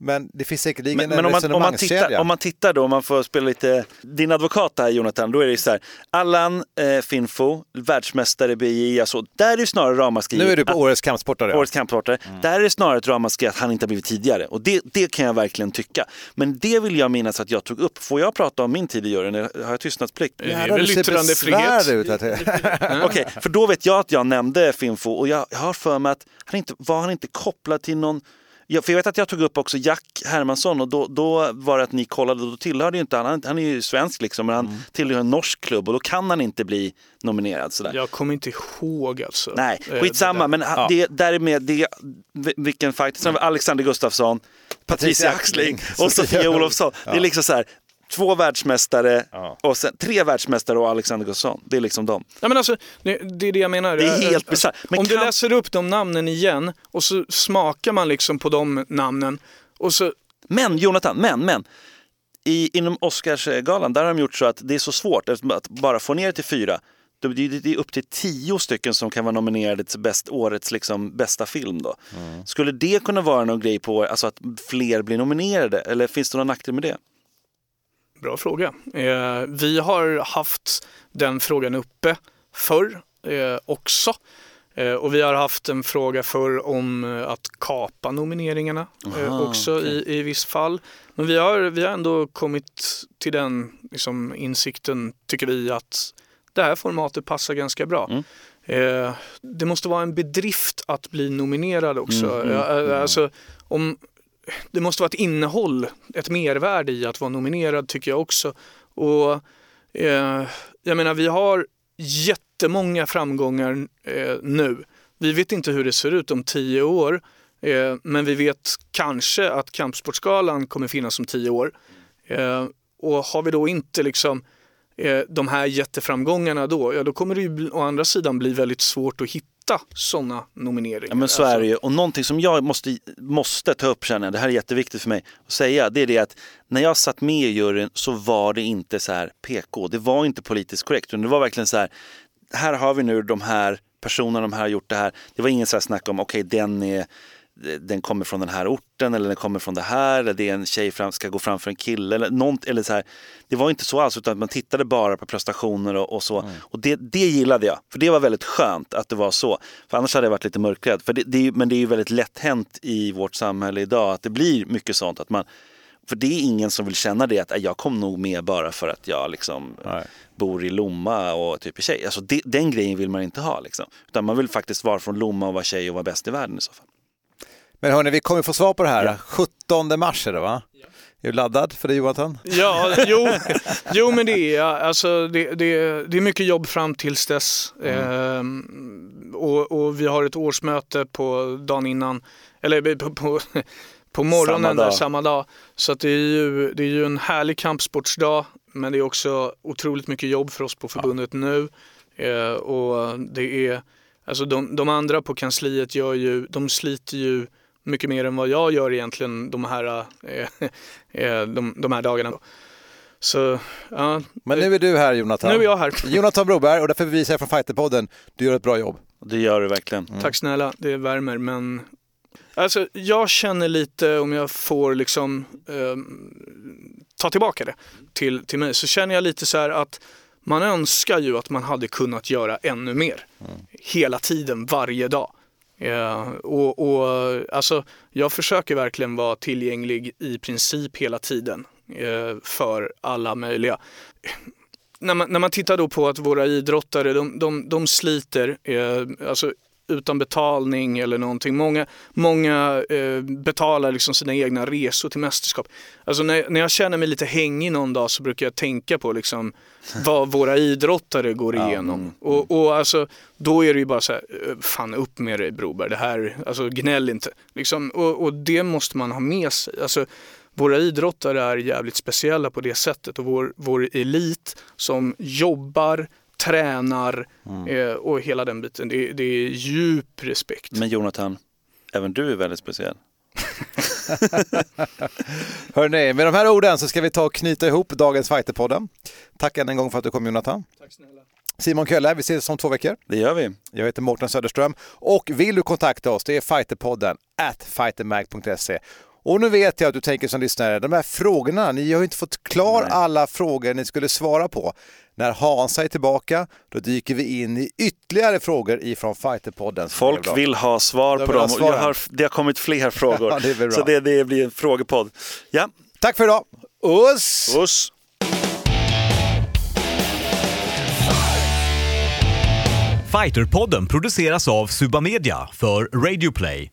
men det finns säkerligen Men, en men om, man, om, man tittar, om man tittar då, om man får spela lite din advokat här Jonathan, då är det ju så här. Allan eh, Finfo, världsmästare i BJJ, alltså, där är det snarare ramaskri. Nu är du på att- årets kampsportare. Årets kampsportare. Där är det snarare ett ramaskri att han inte har blivit tidigare. Och det, det kan jag verkligen tycka. Men det vill jag minnas att jag tog upp. Får jag prata om min tid i juryn? Har jag tystnadsplikt? Det är väl yttrandefrihet. ut. Att, (laughs) Okej, för då vet jag att jag nämnde Finfo och jag, jag har för mig att han inte, var han inte kopplad till någon Ja, för jag vet att jag tog upp också Jack Hermansson och då, då var det att ni kollade och då tillhörde ju inte han, han, är ju svensk liksom men han tillhör en norsk klubb och då kan han inte bli nominerad sådär. Jag kommer inte ihåg alltså. Nej, Eh, skitsamma det men han- det, där är med, det, vilken fight, sen har vi Alexander Gustafsson, Patricia Axling och Sofia (laughs) Olofsson. Det är liksom så här, två världsmästare och sen tre världsmästare och Alexander Gustafsson. Det är liksom dem. Ja, men alltså, det, är det jag menar. Det är helt Alltså, bisarrt. Men Om du kan- läser upp de namnen igen och så smakar man liksom på de namnen och så Men Jonathan, men, men. I, inom Oscarsgalan, där har de gjort så att det är så svårt att bara få ner det till fyra. Det det- det är upp till tio stycken som kan vara nominerade till bäst, årets liksom, bästa film. Då. Skulle det kunna vara någon grej på alltså att fler blir nominerade? Eller finns det någon nackdel med det? Bra fråga. Eh, vi har haft den frågan uppe förr eh, också. Eh, och vi har haft en fråga förr om eh, att kapa nomineringarna eh, Aha, också okej. i, i viss fall. Men vi har, vi har ändå kommit till den liksom, insikten, tycker vi, att det här formatet passar ganska bra. Mm. Eh, det måste vara en bedrift att bli nominerad också. Mm, mm, mm. Alltså, om, det måste vara ett innehåll, ett mervärde i att vara nominerad tycker jag också. Och eh, jag menar vi har jättemånga framgångar eh, nu. Vi vet inte hur det ser ut om tio år. Eh, men vi vet kanske att Kampsportsgalan kommer finnas om tio år. Eh, och har vi då inte liksom eh, de här jätteframgångarna då, ja då kommer det ju å andra sidan bli väldigt svårt att hitta sådana nomineringar. Ja, men så är det ju. Och någonting som jag måste, måste ta upp känner jag, det här är jätteviktigt för mig att säga, det är det att när jag satt med i juryn så var det inte så här PK, det var inte politiskt korrekt, utan det var verkligen så här, här har vi nu de här personerna, de här har gjort det här. Det var ingen så här snack om, okej den är den kommer från den här orten eller den kommer från det här eller det är en tjej fram, ska gå framför en kille eller något, eller så här. Det var inte så alls utan man tittade bara på prestationer och, och så. Och det, det gillade jag, för det var väldigt skönt att det var så. För annars hade jag varit lite mörkrädd. För det, det men det är ju väldigt lätt hänt i vårt samhälle idag att det blir mycket sånt. Att man, för det är ingen som vill känna det att "Äh, jag kom nog med bara för att jag liksom bor i Lomma och typ är tjej. Alltså det, den grejen vill man inte ha. Liksom. Utan man vill faktiskt vara från Lomma och vara tjej och vara bäst i världen i så fall. Men hörni, vi kommer få svar på det här. 17 mars är det va? Är du laddad för det Jonathan? Ja, jo, (laughs) jo men det är. Alltså, det, det, det är mycket jobb fram tills dess. Ehm, och, och vi har ett årsmöte på dagen innan, eller på, på, på morgonen Samma samma dag. dag. samma dag. Så det, är ju, det är ju en härlig kampsportsdag, men det är också otroligt mycket jobb för oss på förbundet nu. Eh, och det är, alltså de, de andra på kansliet gör ju, de sliter ju mycket mer än vad jag gör egentligen de här, eh, (laughs) eh, de, de här dagarna. Så, ja. Men nu är du här Jonathan. Nu är jag här. (laughs) Jonathan Broberg och därför vill vi säga från Fighterpodden, du gör ett bra jobb. Det gör du verkligen. Tack snälla, det värmer men Alltså, jag känner lite, om jag får liksom eh, ta tillbaka det till, till mig, så känner jag lite så här att man önskar ju att man hade kunnat göra ännu mer. Mm. Hela tiden, varje dag. Eh, och, och, alltså, jag försöker verkligen vara tillgänglig i princip hela tiden eh, för alla möjliga. När man, när man tittar då på att våra idrottare, de, de, de sliter, eh, alltså utan betalning eller någonting. Många, många eh, betalar liksom sina egna resor till mästerskap. Alltså när, när jag känner mig lite hängig någon dag så brukar jag tänka på liksom (laughs) vad våra idrottare går igenom. Mm. Och, och alltså, då är det ju bara så här, eh, fan upp med dig Broberg, det här, alltså gnäll inte. Liksom, och, och det måste man ha med sig. Alltså, våra idrottare är jävligt speciella på det sättet och vår, vår elit som jobbar, tränar mm. eh, och hela den biten. Det, det är djup respekt. Men Jonathan, även du är väldigt speciell. (laughs) Hörrni, med de här orden så ska vi ta och knyta ihop dagens Fighterpodden. Tack än en gång för att du kom Jonathan. Tack snälla. Simon Kölle, vi ses om två veckor. Det gör vi. Jag heter Mårten Söderström och vill du kontakta oss, det är fighterpodden at fightermag.se. Och nu vet jag att du tänker som lyssnare, de här frågorna, ni har ju inte fått klar Nej. alla frågor ni skulle svara på. När Hansa är tillbaka, då dyker vi in i ytterligare frågor ifrån Fighterpodden. Folk vill ha svar de på dem. Jag har, det har kommit fler frågor. (laughs) ja, det så det, det blir en frågepodd. Ja. Tack för idag. Uss! Uss! Fighterpodden produceras av Suba Media för Radio Play.